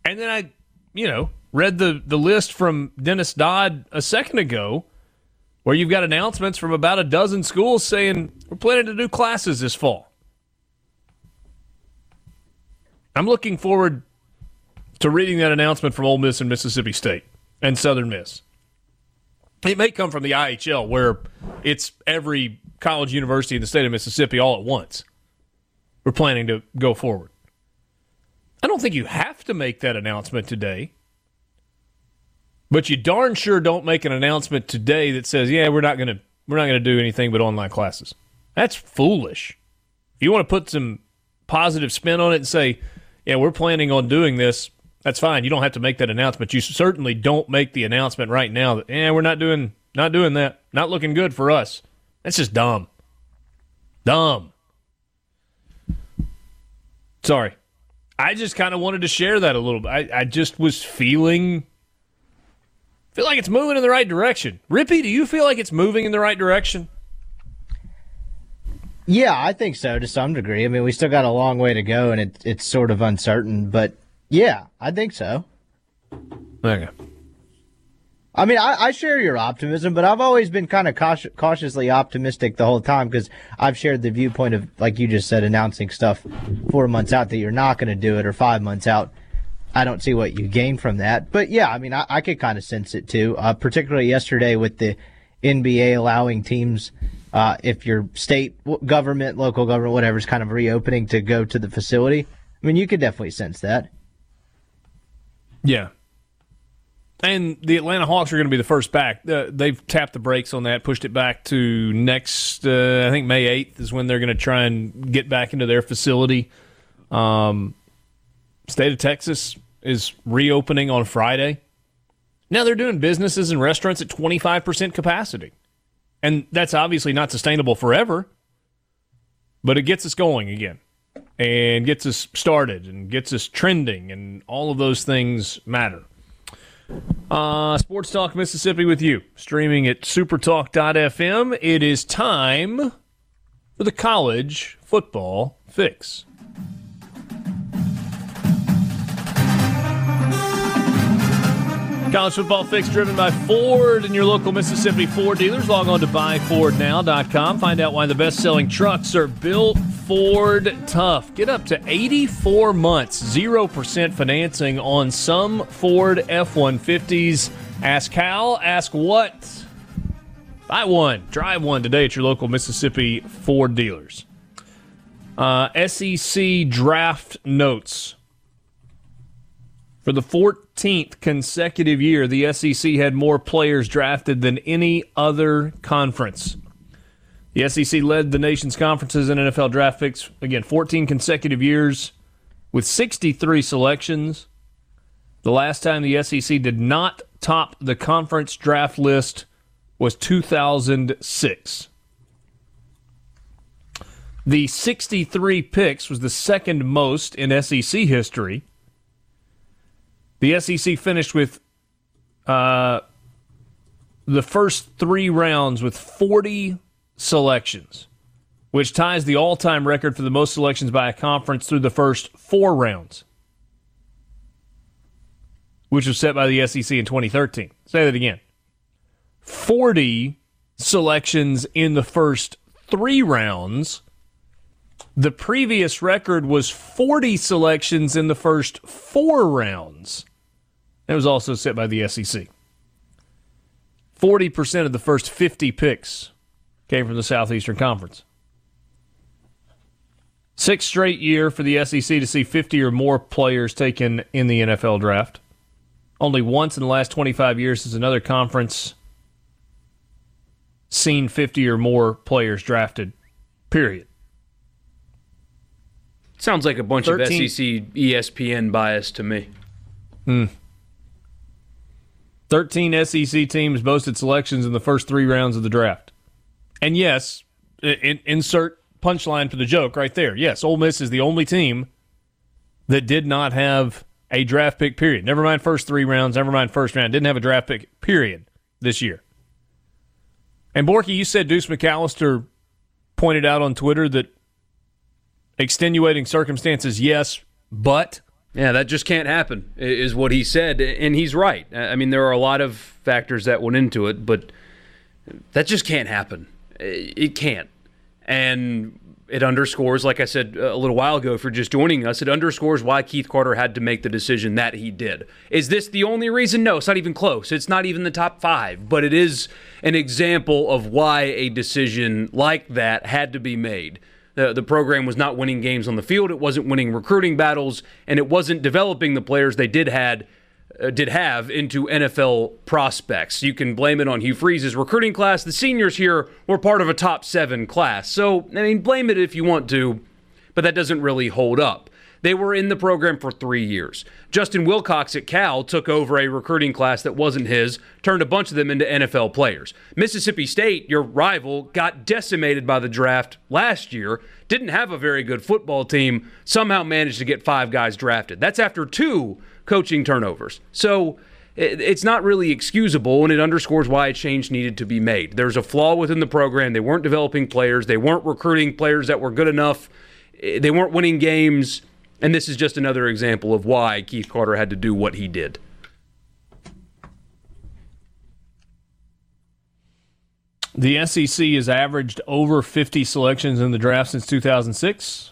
And then I, you know, read the, the list from Dennis Dodd a second ago where you've got announcements from about a dozen schools saying we're planning to do classes this fall. I'm looking forward to reading that announcement from Ole Miss and Mississippi State and Southern Miss. It may come from the IHL, where it's every college university in the state of Mississippi all at once. We're planning to go forward. I don't think you have to make that announcement today, but you darn sure don't make an announcement today that says, "Yeah, we're not going to we're not going to do anything but online classes." That's foolish. If you want to put some positive spin on it and say, "Yeah, we're planning on doing this," that's fine. You don't have to make that announcement. You certainly don't make the announcement right now that, "Yeah, we're not doing not doing that. Not looking good for us." That's just dumb. Dumb. Sorry. I just kind of wanted to share that a little bit. I, I just was feeling feel like it's moving in the right direction. Rippey, do you feel like it's moving in the right direction? Yeah, I think so to some degree. I mean, we still got a long way to go, and it, it's sort of uncertain. But yeah, I think so. Okay. I mean, I, I share your optimism, but I've always been kind of cautious, cautiously optimistic the whole time because I've shared the viewpoint of, like you just said, announcing stuff four months out that you're not going to do it or five months out. I don't see what you gain from that. But yeah, I mean, I, I could kind of sense it too, uh, particularly yesterday with the NBA allowing teams, uh, if your state government, local government, whatever is kind of reopening to go to the facility. I mean, you could definitely sense that. Yeah. And the Atlanta Hawks are going to be the first back. Uh, they've tapped the brakes on that, pushed it back to next, uh, I think May 8th is when they're going to try and get back into their facility. Um, state of Texas is reopening on Friday. Now they're doing businesses and restaurants at 25% capacity. And that's obviously not sustainable forever, but it gets us going again and gets us started and gets us trending, and all of those things matter. Uh, Sports Talk Mississippi with you, streaming at supertalk.fm. It is time for the college football fix. College football fix driven by Ford and your local Mississippi Ford dealers. Log on to buyfordnow.com. Find out why the best selling trucks are built Ford tough. Get up to 84 months, 0% financing on some Ford F 150s. Ask how, ask what. Buy one, drive one today at your local Mississippi Ford dealers. Uh, SEC draft notes. For the 14th consecutive year, the SEC had more players drafted than any other conference. The SEC led the nation's conferences in NFL draft picks, again, 14 consecutive years with 63 selections. The last time the SEC did not top the conference draft list was 2006. The 63 picks was the second most in SEC history. The SEC finished with uh, the first three rounds with 40 selections, which ties the all time record for the most selections by a conference through the first four rounds, which was set by the SEC in 2013. Say that again 40 selections in the first three rounds. The previous record was 40 selections in the first four rounds. It was also set by the SEC. 40% of the first 50 picks came from the Southeastern Conference. Sixth straight year for the SEC to see 50 or more players taken in the NFL draft. Only once in the last 25 years has another conference seen 50 or more players drafted, period. Sounds like a bunch 13 of SEC ESPN bias to me. Hmm. 13 SEC teams boasted selections in the first three rounds of the draft. And yes, in, insert punchline for the joke right there. Yes, Ole Miss is the only team that did not have a draft pick period. Never mind first three rounds, never mind first round. Didn't have a draft pick period this year. And Borky, you said Deuce McAllister pointed out on Twitter that extenuating circumstances, yes, but Yeah, that just can't happen, is what he said. And he's right. I mean, there are a lot of factors that went into it, but that just can't happen. It can't. And it underscores, like I said uh, a little while ago, you're just joining us, it underscores why Keith Carter had to make the decision that he did. Is this the only reason? No, it's not even close. It's not even the top five, but it is an example of why a decision like that had to be made. The, the program was not winning games on the field. It wasn't winning recruiting battles, and it wasn't developing the players they did had uh, did have into NFL prospects. You can blame it on Hugh Freeze's recruiting class. The seniors here were part of a top seven class. So, I mean, blame it if you want to, but that doesn't really hold up. They were in the program for three years. Justin Wilcox at Cal took over a recruiting class that wasn't his, turned a bunch of them into NFL players. Mississippi State, your rival, got decimated by the draft last year, didn't have a very good football team, somehow managed to get five guys drafted. That's after two coaching turnovers. So it's not really excusable, and it underscores why a change needed to be made. There's a flaw within the program. They weren't developing players, they weren't recruiting players that were good enough, they weren't winning games. And this is just another example of why Keith Carter had to do what he did. The SEC has averaged over 50 selections in the draft since 2006.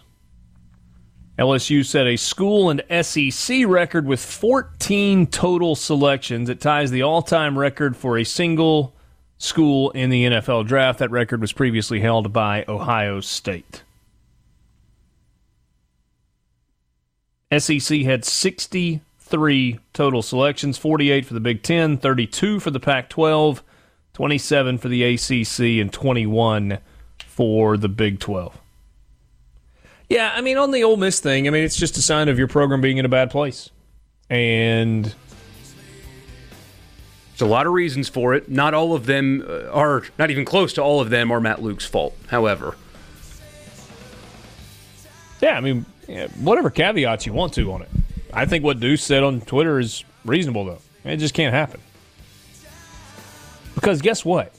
LSU set a school and SEC record with 14 total selections. It ties the all time record for a single school in the NFL draft. That record was previously held by Ohio State. SEC had 63 total selections 48 for the Big Ten, 32 for the Pac 12. 27 for the ACC, and 21 for the Big 12. Yeah, I mean, on the Ole Miss thing, I mean, it's just a sign of your program being in a bad place. And There's a lot of reasons for it. Not all of them uh, are, not even close to all of them are Matt Luke's fault. However, yeah, I mean, yeah, whatever caveats you want to on it. I think what Deuce said on Twitter is reasonable, though. It just can't happen. Because guess what?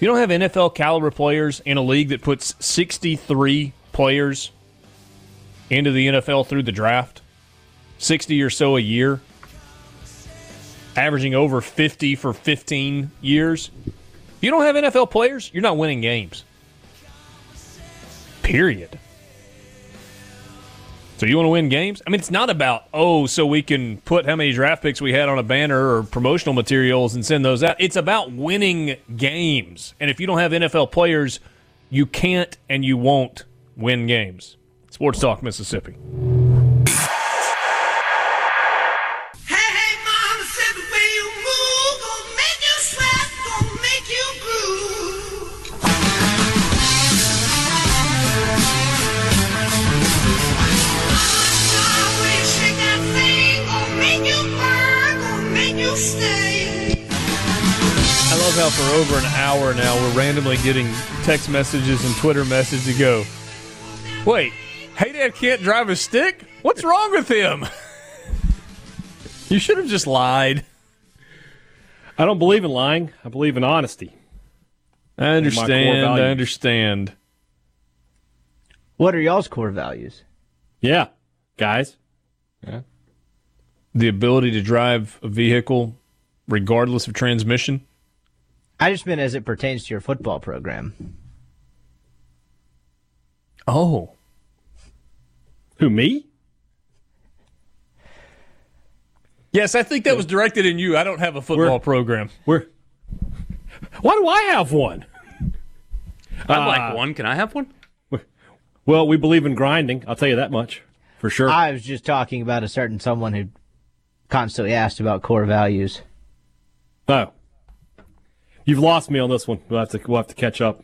You don't have NFL caliber players in a league that puts 63 players into the NFL through the draft, 60 or so a year, averaging over 50 for 15 years. If you don't have NFL players, you're not winning games. Period. So you want to win games? I mean, it's not about oh, so we can put how many draft picks we had on a banner or promotional materials and send those out. It's about winning games. And if you don't have NFL players, you can't and you won't win games. Sports Talk Mississippi. I love how for over an hour now we're randomly getting text messages and Twitter messages to go, wait, hey dad can't drive a stick? What's wrong with him? you should have just lied. I don't believe in lying. I believe in honesty. I understand. I understand. What are y'all's core values? Yeah, guys. Yeah. The ability to drive a vehicle regardless of transmission. I just meant as it pertains to your football program. Oh. Who, me? Yes, I think that was directed in you. I don't have a football We're- program. Where? Why do I have one? I'd Uh, like one. Can I have one? Well, we believe in grinding. I'll tell you that much for sure. I was just talking about a certain someone who constantly asked about core values. oh, you've lost me on this one. We'll have to we'll have to catch up.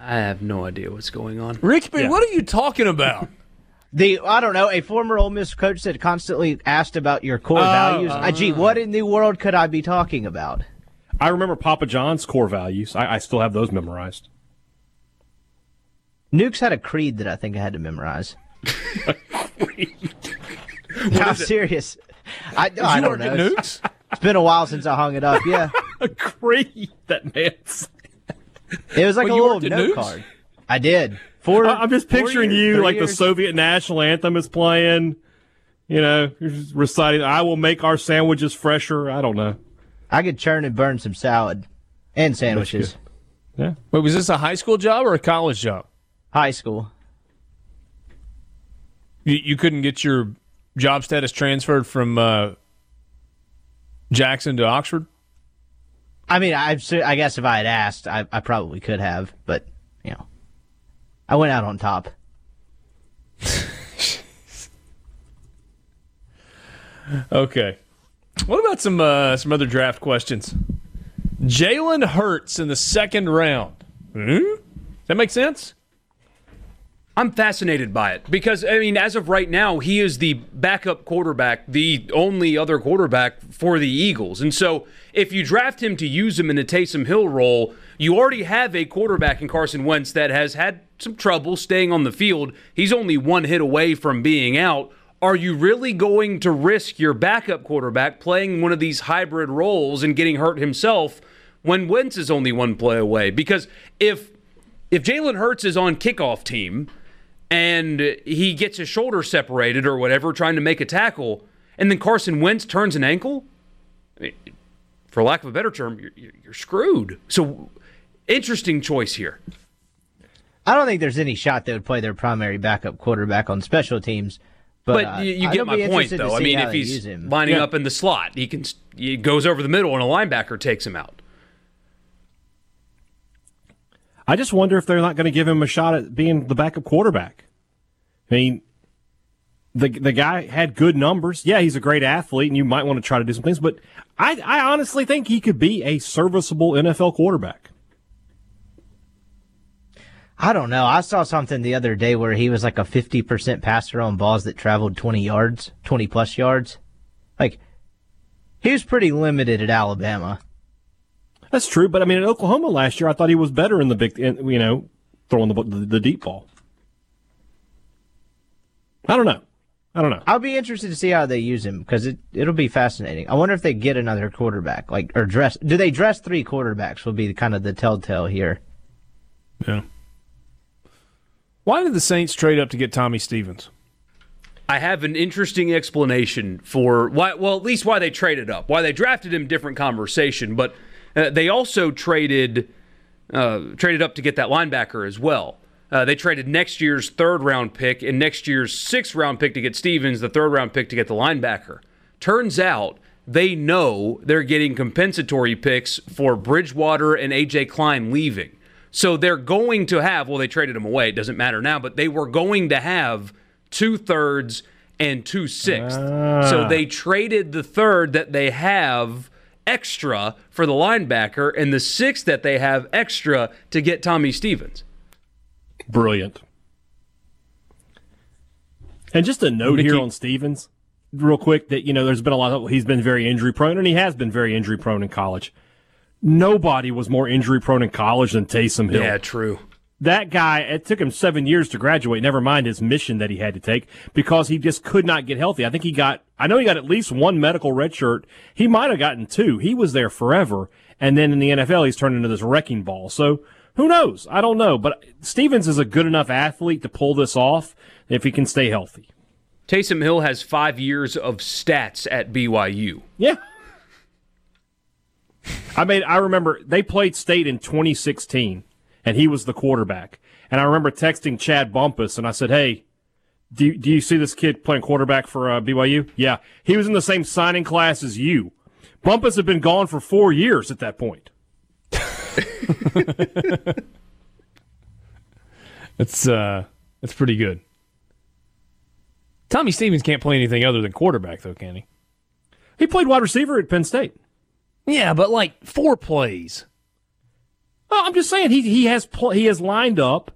I have no idea what's going on. Ricksby, Yeah. what are you talking about? The I don't know a former Ole Miss coach that constantly asked about your core Oh, values. Uh, gee, what in the world could I be talking about? I remember Papa John's core values. I, I still have those memorized. Newk's had a creed that I think I had to memorize. no, I'm serious. I, I you don't know. Newk's? It's been a while since I hung it up. Yeah, A creed that man. it was like Well, a little note Newk's? card. I did. Four. I- I'm just four picturing years, you three like the. Soviet national anthem is playing. You know, reciting, "I will make our sandwiches fresher." I don't know. I could churn and burn some salad and sandwiches. Yeah. Wait, was this a high school job or a college job? High school. You, you couldn't get your job status transferred from uh, Jackson to Oxford? I mean, I, I guess if I had asked, I, I probably could have, but you know, I went out on top. Okay. What about some uh, some other draft questions? Jalen Hurts in the second round. Hmm? Does that make sense? I'm fascinated by it because I mean, as of right now, he is the backup quarterback, the only other quarterback for the Eagles. And so, if you draft him to use him in a Taysom Hill role, you already have a quarterback in Carson Wentz that has had some trouble staying on the field. He's only one hit away from being out. Are you really going to risk your backup quarterback playing one of these hybrid roles and getting hurt himself when Wentz is only one play away? Because if if Jalen Hurts is on kickoff team and he gets his shoulder separated or whatever, trying to make a tackle, and then Carson Wentz turns an ankle, I mean, for lack of a better term, you're, you're you're screwed. So, interesting choice here. I don't think there's any shot they would play their primary backup quarterback on special teams. But, But, uh, you, you get my point, though. I mean, if he's lining Yeah. up in the slot, he can he goes over the middle, and a linebacker takes him out. I just wonder if they're not going to give him a shot at being the backup quarterback. I mean, the the guy had good numbers. Yeah, he's a great athlete, and you might want to try to do some things. But I, I honestly think he could be a serviceable NFL quarterback. I don't know. I saw something the other day where he was like a 50% passer on balls that traveled 20 yards, 20 plus yards. Like, he was pretty limited at Alabama. That's true, but I mean, in Oklahoma last year, I thought he was better in the big, in, you know, throwing the, the the deep ball. I don't know. I don't know. I'll be interested to see how they use him because it it'll be fascinating. I wonder if they get another quarterback, like or dress. Do they dress three quarterbacks? Will be kind of the telltale here. Yeah. Why did the Saints trade up to get Tommy Stevens? I have an interesting explanation for why. Well, at least why they traded up. Why they drafted him, different conversation. But uh, they also traded uh, traded up to get that linebacker as well. Uh, they traded next year's third round pick and next year's sixth round pick to get Stevens, the third round pick to get the linebacker. Turns out they know they're getting compensatory picks for Bridgewater and AJ Klein leaving. So they're going to have, well, they traded them away. It doesn't matter now, but they were going to have two thirds and two sixths. So they traded the third that they have extra for the linebacker and the six that they have extra to get Tommy Stevens. Brilliant. And just a note Mickey- here on Stevens, real quick, that you know, there's been a lot of he's been very injury prone, and he has been very injury prone in college. Nobody was more injury prone in college than Taysom Hill. Yeah, true. That guy, it took him seven years to graduate. Never mind his mission that he had to take because he just could not get healthy. I think he got, I know he got at least one medical red shirt. He might have gotten two. He was there forever. And then in the NFL, he's turned into this wrecking ball. So who knows? I don't know. But Stevens is a good enough athlete to pull this off if he can stay healthy. Taysom Hill has five years of stats at BYU. Yeah. I mean, I remember they played state in 2016, and he was the quarterback. And I remember texting Chad Bumpus, and I said, "Hey, do you, do you see this kid playing quarterback for uh, BYU? Yeah, he was in the same signing class as you. Bumpus had been gone for four years at that point. That's uh, that's pretty good. Tommy Stevens can't play anything other than quarterback, though, can he? He played wide receiver at Penn State. Yeah, but like four plays. Oh, I'm just saying he he has pl- he has lined up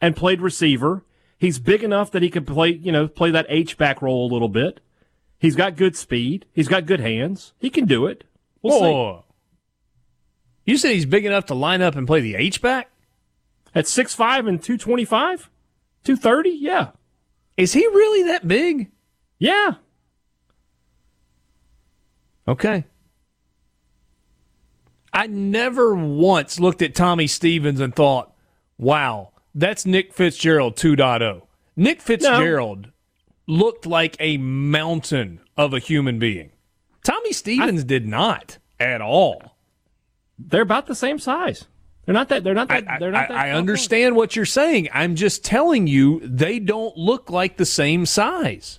and played receiver. He's big enough that he could play you know play that H back role a little bit. He's got good speed. He's got good hands. He can do it. We'll see. Whoa. You said he's big enough to line up and play the H back? At 6'5 and 225? 230? Yeah. Is he really that big? Yeah. Okay. I never once looked at Tommy Stevens and thought, wow, that's Nick Fitzgerald 2.0. Nick Fitzgerald looked like a mountain of a human being. Tommy Stevens did not at all. They're about the same size. They're not that they're not that I, they're not I- that I understand what you're saying. I'm just telling you they don't look like the same size.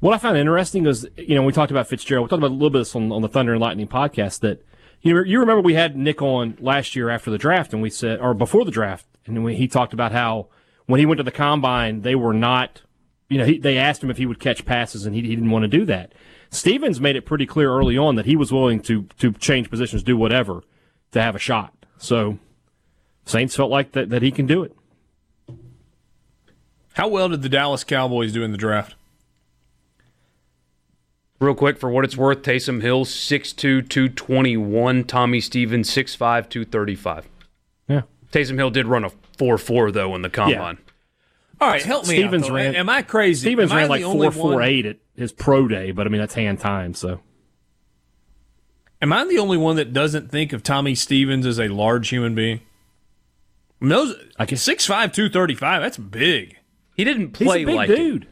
What I found interesting is, you know, we talked about Fitzgerald. We talked about a little bit of this on, on the Thunder and Lightning podcast. That you you remember we had Nick on last year after the draft, and we said, or before the draft, and we, he talked about how when he went to the combine, they were not, you know, he, they asked him if he would catch passes, and he, he didn't want to do that. Stevens made it pretty clear early on that he was willing to to change positions, do whatever, to have a shot. So Saints felt like that that he can do it. How well did the Dallas Cowboys do in the draft? Real quick, for what it's worth, Taysom Hill, 6'2", 221. Tommy Stevens, 6'5", 235. Yeah. Taysom Hill did run a 4'4", though, in the combine. All right, help me Stevens out. ran- Am I crazy? Stevens Am ran the like only four four one- eight at his pro day, but I mean that's hand time. So Am I the only one that doesn't think of Tommy Stevens as a large human being? I mean, those I guess 6'5", 235, That's big. He didn't he's play a big like it.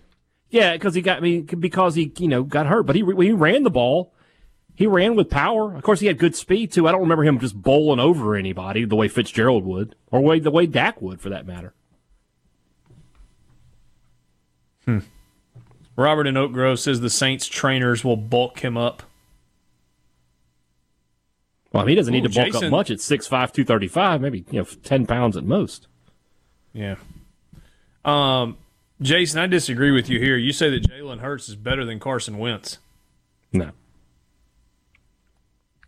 Yeah, because he got I mean because he you know got hurt, but he he ran the ball. He ran with power. Of course, he had good speed too. I don't remember him just bowling over anybody the way Fitzgerald would, or way the way Dak would, for that matter. Hmm. Robert in Oak Grove says the Saints trainers will bulk him up. Well, I mean, he doesn't need Ooh, to bulk Jason- up much at 6'5", 235, maybe you know ten pounds at most. Yeah. Um, Jason, I disagree with you here. You say that Jalen Hurts is better than Carson Wentz. No,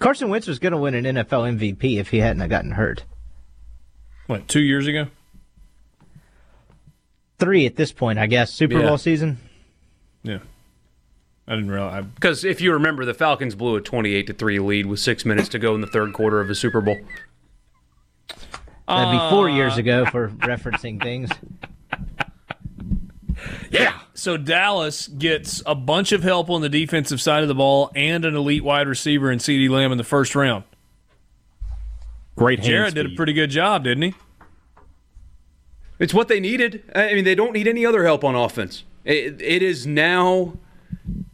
Carson Wentz was going to win an NFL MVP if he hadn't gotten hurt. What, two years ago? Three at this point, I guess. Super Yeah. Bowl season. Yeah. I didn't realize. Because if you remember, the Falcons blew a 28 to 3 lead with six minutes to go in the third quarter of a Super Bowl. That'd be four years uh, ago for referencing things. Yeah. So Dallas gets a bunch of help on the defensive side of the ball and an elite wide receiver in CeeDee Lamb in the first round. Great hand Jared did a pretty good job, didn't he? It's what they needed. I mean, they don't need any other help on offense. It, it is now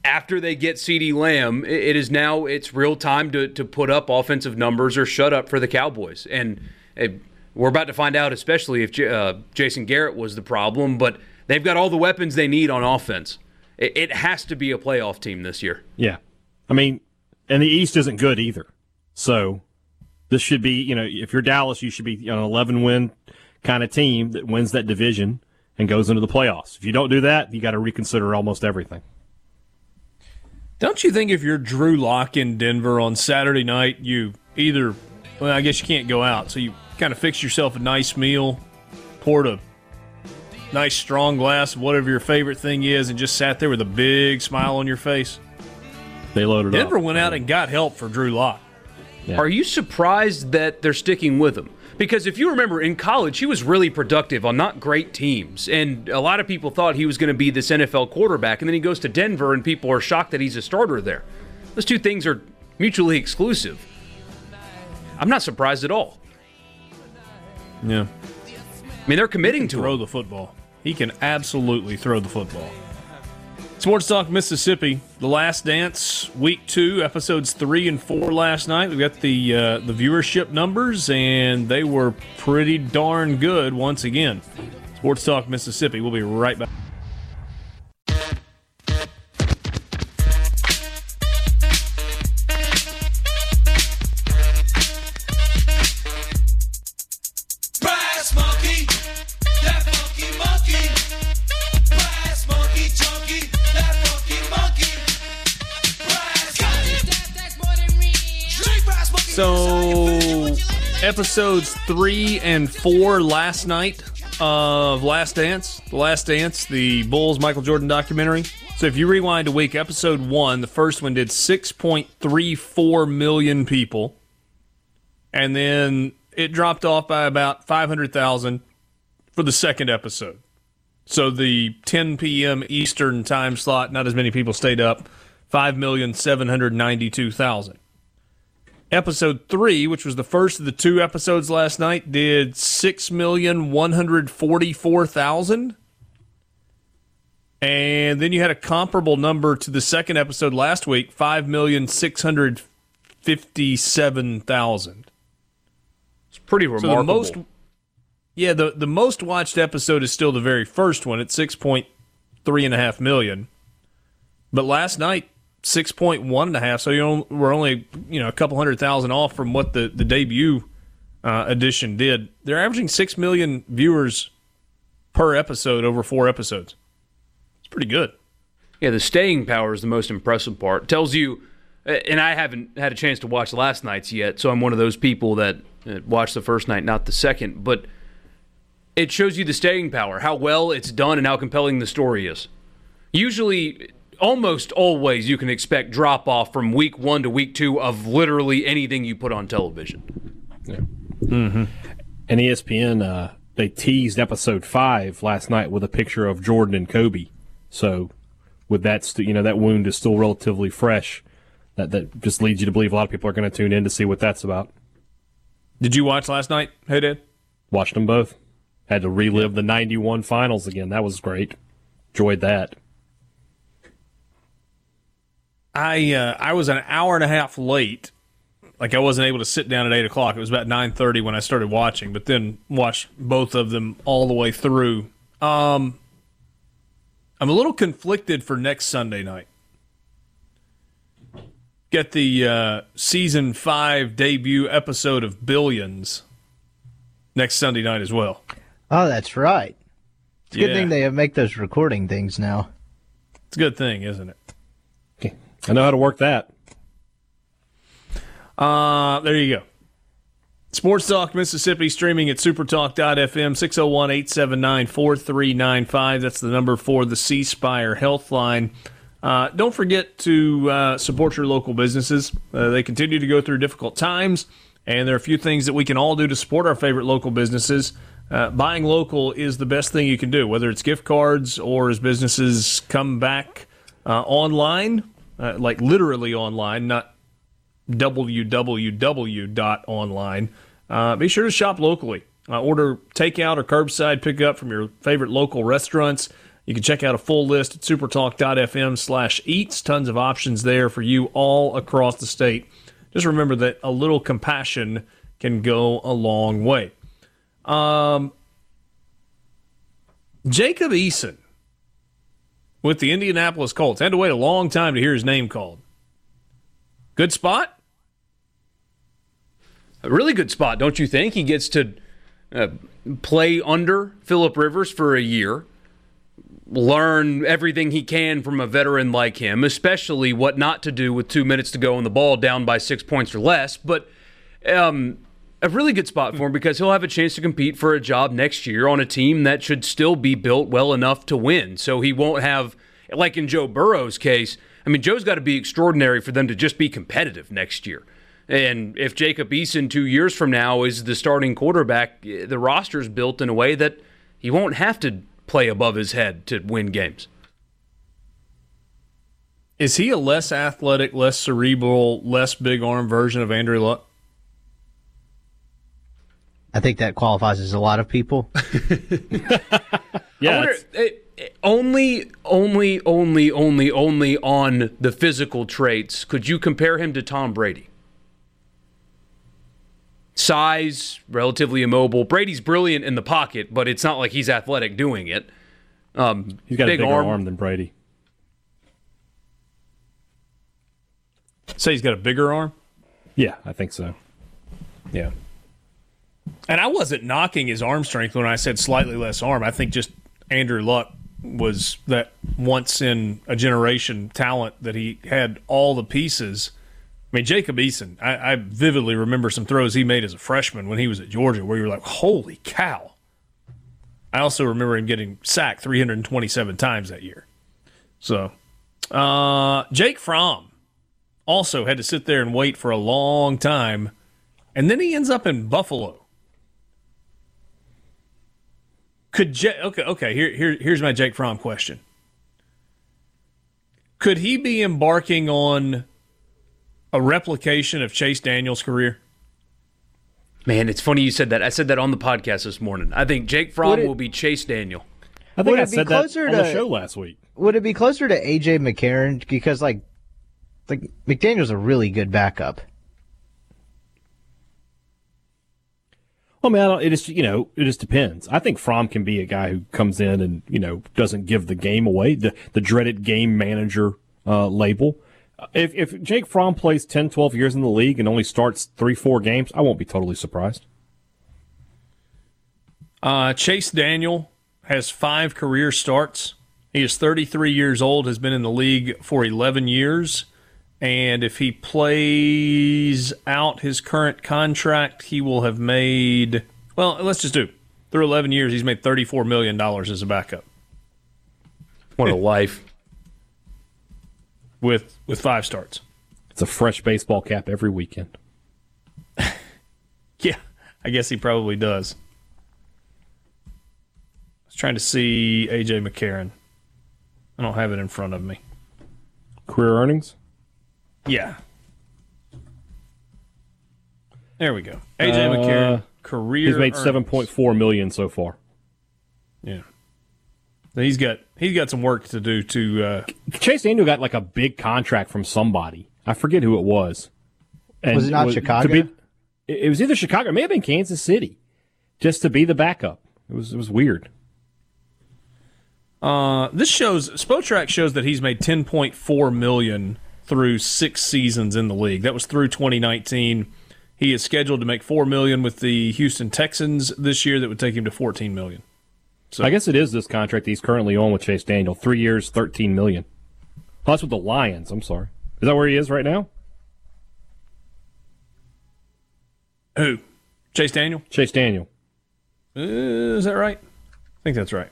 after they get CeeDee Lamb. It, it is now it's real time to to put up offensive numbers or shut up for the Cowboys. And eh, we're about to find out, especially if J- uh, Jason Garrett was the problem. But they've got all the weapons they need on offense. It, it has to be a playoff team this year. Yeah. I mean, and the East isn't good either. So this should be, you know, if you're Dallas, you should be an 11 win kind of team that wins that division and goes into the playoffs. If you don't do that, you got to reconsider almost everything. Don't you think if you're Drew Lock in Denver on Saturday night, you either, well, I guess you can't go out, so you kind of fix yourself a nice meal, poured a nice strong glass of whatever your favorite thing is, and just sat there with a big smile on your face? They loaded Denver up. Denver went out and got help for Drew Lock. Yeah. Are you surprised that they're sticking with him? Because if you remember in college, he was really productive on not great teams. And a lot of people thought he was going to be this NFL quarterback. And then he goes to Denver, and people are shocked that he's a starter there. Those two things are mutually exclusive. I'm not surprised at all. Yeah. I mean, they're committing to throw him. the football. He can absolutely throw the football. Sports Talk Mississippi, The Last Dance, Week Two, episodes three and four last night. We got the uh, the viewership numbers, and they were pretty darn good once again. Sports Talk Mississippi. We'll be right back. Episodes three and four last night of Last Dance. The Last Dance, the Bulls Michael Jordan documentary. So, if you rewind a week, episode one, the first one did 6.34 million people. And then it dropped off by about 500,000 for the second episode. So, the 10 p.m. Eastern time slot, not as many people stayed up, 5,792,000. Episode three, which was the first of the two episodes last night, did six million one hundred forty-four thousand. And then you had a comparable number to the second episode last week, five million six hundred fifty-seven thousand. It's pretty So remarkable. the most, yeah, the the most watched episode is still the very first one at six point three and a half million. But last night, six point one and a half. So you we're only you know a couple hundred thousand off from what the the debut uh, edition did. They're averaging six million viewers per episode over four episodes. It's pretty good. Yeah, the staying power is the most impressive part. tells you, and I haven't had a chance to watch last night's yet, so I'm one of those people that watched the first night, not the second. But it shows you the staying power, how well it's done, and how compelling the story is. Usually, almost always, you can expect drop off from week one to week two of literally anything you put on television. Yeah. And E ESPN, uh, they teased episode five last night with a picture of Jordan and Kobe. So, with that, st- you know, that wound is still relatively fresh. That that just leads you to believe a lot of people are going to tune in to see what that's about. Did you watch last night? Hey, Dad. Watched them both. Had to relive the '91 finals again. That was great. Enjoyed that. I uh, I was an hour and a half late. Like I wasn't able to sit down at eight o'clock. It was about nine thirty when I started watching, but then watched both of them all the way through. Um, I'm a little conflicted for next Sunday night. Get the uh, season five debut episode of Billions next Sunday night as well. Oh, that's right. It's a good Yeah. thing they make those recording things now. It's a good thing, isn't it? I know how to work that. Uh, there you go. Sports Talk Mississippi streaming at supertalk.fm 601 879 4395. That's the number for the C Spire Health Line. Uh, don't forget to uh, support your local businesses. Uh, they continue to go through difficult times, and there are a few things that we can all do to support our favorite local businesses. uh, buying local is the best thing you can do, whether it's gift cards or as businesses come back uh, online, uh, like literally online, not www.online. Uh, be sure to shop locally. Uh, order takeout or curbside pickup from your favorite local restaurants. You can check out a full list at supertalk.fm slash eats. Tons of options there for you all across the state. Just remember that a little compassion can go a long way. Um, Jacob Eason with the Indianapolis Colts had to wait a long time to hear his name called. Good spot? A really good spot, don't you think? He gets to uh, play under Philip Rivers for a year, learn everything he can from a veteran like him, especially what not to do with two minutes to go in the ball down by six points or less. But um, a really good spot for him because he'll have a chance to compete for a job next year on a team that should still be built well enough to win. So he won't have, like in Joe Burrow's case, I mean, Joe's got to be extraordinary for them to just be competitive next year. And if Jacob Eason two years from now is the starting quarterback, the roster's built in a way that he won't have to play above his head to win games. Is he a less athletic, less cerebral, less big arm version of Andrew Luck? I think that qualifies as a lot of people. yeah. Wonder, it, it, only, only, only, only, only on the physical traits could you compare him to Tom Brady size, relatively immobile. Brady's brilliant in the pocket, but it's not like he's athletic doing it. Um, he's got a bigger arm. arm than Brady. Say he's got a bigger arm? Yeah, I think so. Yeah. And I wasn't knocking his arm strength when I said slightly less arm. I think just Andrew Luck was that once in a generation talent that he had all the pieces I mean, Jacob Eason, I, I, vividly remember some throws he made as a freshman when he was at Georgia where you were like, holy cow. I also remember him getting sacked 327 times that year. So, uh, Jake Fromm also had to sit there and wait for a long time, and then he ends up in Buffalo. Could J- okay okay here, here here's my Jake Fromm question. Could he be embarking on a replication of Chase Daniel's career? Man, it's funny you said that. I said that on the podcast this morning. I think Jake Fromm it, will be Chase Daniel. I think I said that on to, the show last week. Would it be closer to AJ McCarron because like like McDaniel's a really good backup? Well, man, it just you know it just depends. I think Fromm can be a guy who comes in and you know doesn't give the game away, the the dreaded game manager uh, label. If, if Jake Fromm plays 10, 12 years in the league and only starts three, four games, I won't be totally surprised. Uh, Chase Daniel has five career starts. He is 33 years old, has been in the league for 11 years. And if he plays out his current contract, he will have made, well, let's just do through 11 years, he's made $34 million as a backup. What a life with with five starts. It's a fresh baseball cap every weekend. yeah, I guess he probably does. I was trying to see AJ McCarron. I don't have it in front of me. Career earnings? Yeah. There we go. AJ uh, McCarron career. He's made seven point four million so far. Yeah. He's got he's got some work to do to. Uh, Chase Daniel got like a big contract from somebody. I forget who it was. And was it not was, Chicago? Be, it was either Chicago. It may have been Kansas City, just to be the backup. It was it was weird. Uh, this shows Spotrac shows that he's made ten point four million through six seasons in the league. That was through 2019. He is scheduled to make four million with the Houston Texans this year. That would take him to 14 million. So I guess it is this contract he's currently on with Chase Daniel, three years, thirteen million. Oh, that's with the Lions. I'm sorry. Is that where he is right now? Who? Chase Daniel. Chase Daniel. Uh, is that right? I think that's right.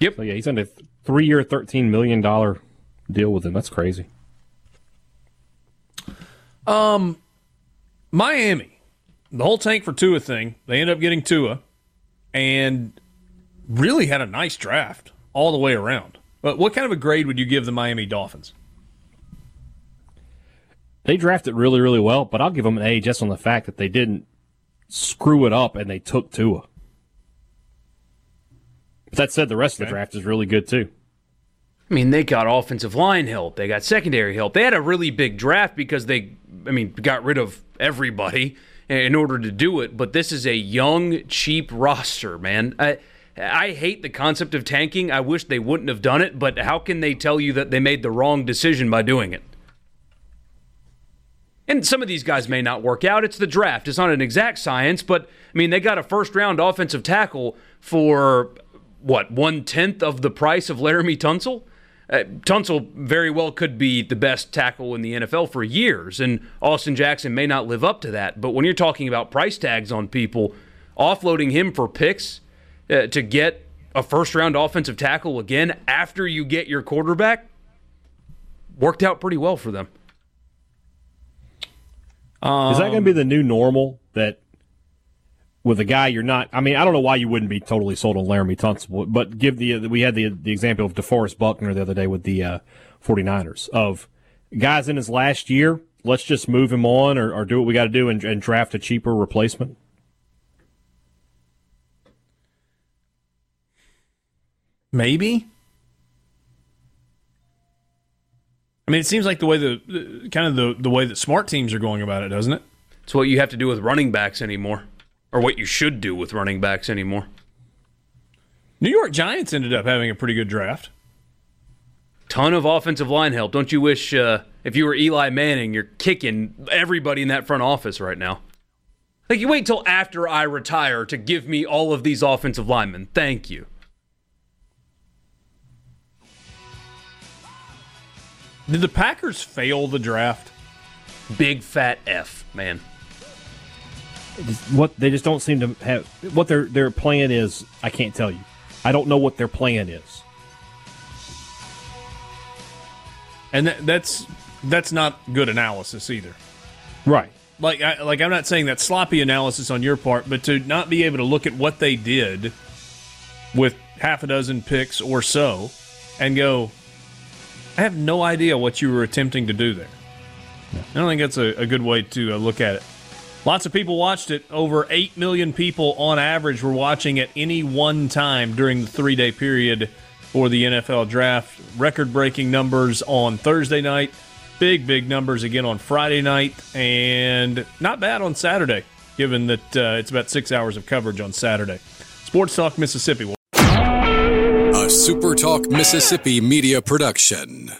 Yep. So yeah, he's on a three-year, thirteen million dollar deal with him. That's crazy. Um, Miami, the whole tank for Tua thing. They end up getting Tua and really had a nice draft all the way around. But what kind of a grade would you give the Miami Dolphins? They drafted really, really well, but I'll give them an A just on the fact that they didn't screw it up and they took Tua. But that said, the rest of the draft is really good too. I mean, they got offensive line help. They got secondary help. They had a really big draft because they, I mean, got rid of everybody in order to do it. But this is a young, cheap roster, man. I, I hate the concept of tanking. I wish they wouldn't have done it. But how can they tell you that they made the wrong decision by doing it? And some of these guys may not work out. It's the draft. It's not an exact science, but I mean, they got a first round offensive tackle for what, one tenth of the price of Laremy Tunsil? Uh, Tunsil very well could be the best tackle in the NFL for years, and Austin Jackson may not live up to that. But when you're talking about price tags on people, offloading him for picks uh, to get a first round offensive tackle again after you get your quarterback worked out pretty well for them. Um, Is that going to be the new normal that with a guy you're not? I mean, I don't know why you wouldn't be totally sold on Laremy Tunsil, but give the we had the the example of DeForest Buckner the other day with the uh, 49ers of guys in his last year. Let's just move him on or, or do what we got to do and, and draft a cheaper replacement. Maybe. I mean, it seems like the way the, the kind of the, the way that smart teams are going about it, doesn't it? It's what you have to do with running backs anymore, or what you should do with running backs anymore. New York Giants ended up having a pretty good draft. Ton of offensive line help. Don't you wish uh, if you were Eli Manning, you're kicking everybody in that front office right now? Like you wait till after I retire to give me all of these offensive linemen. Thank you. Did the Packers fail the draft? Big fat F, man. What they just don't seem to have what their their plan is. I can't tell you. I don't know what their plan is. And that, that's that's not good analysis either. Right. Like I, like I'm not saying that sloppy analysis on your part, but to not be able to look at what they did with half a dozen picks or so and go, I have no idea what you were attempting to do there. I don't think that's a, a good way to uh, look at it. Lots of people watched it. Over 8 million people on average were watching at any one time during the three day period for the NFL draft. Record breaking numbers on Thursday night. Big, big numbers again on Friday night. And not bad on Saturday, given that uh, it's about six hours of coverage on Saturday. Sports Talk Mississippi. A Super Talk Mississippi media production.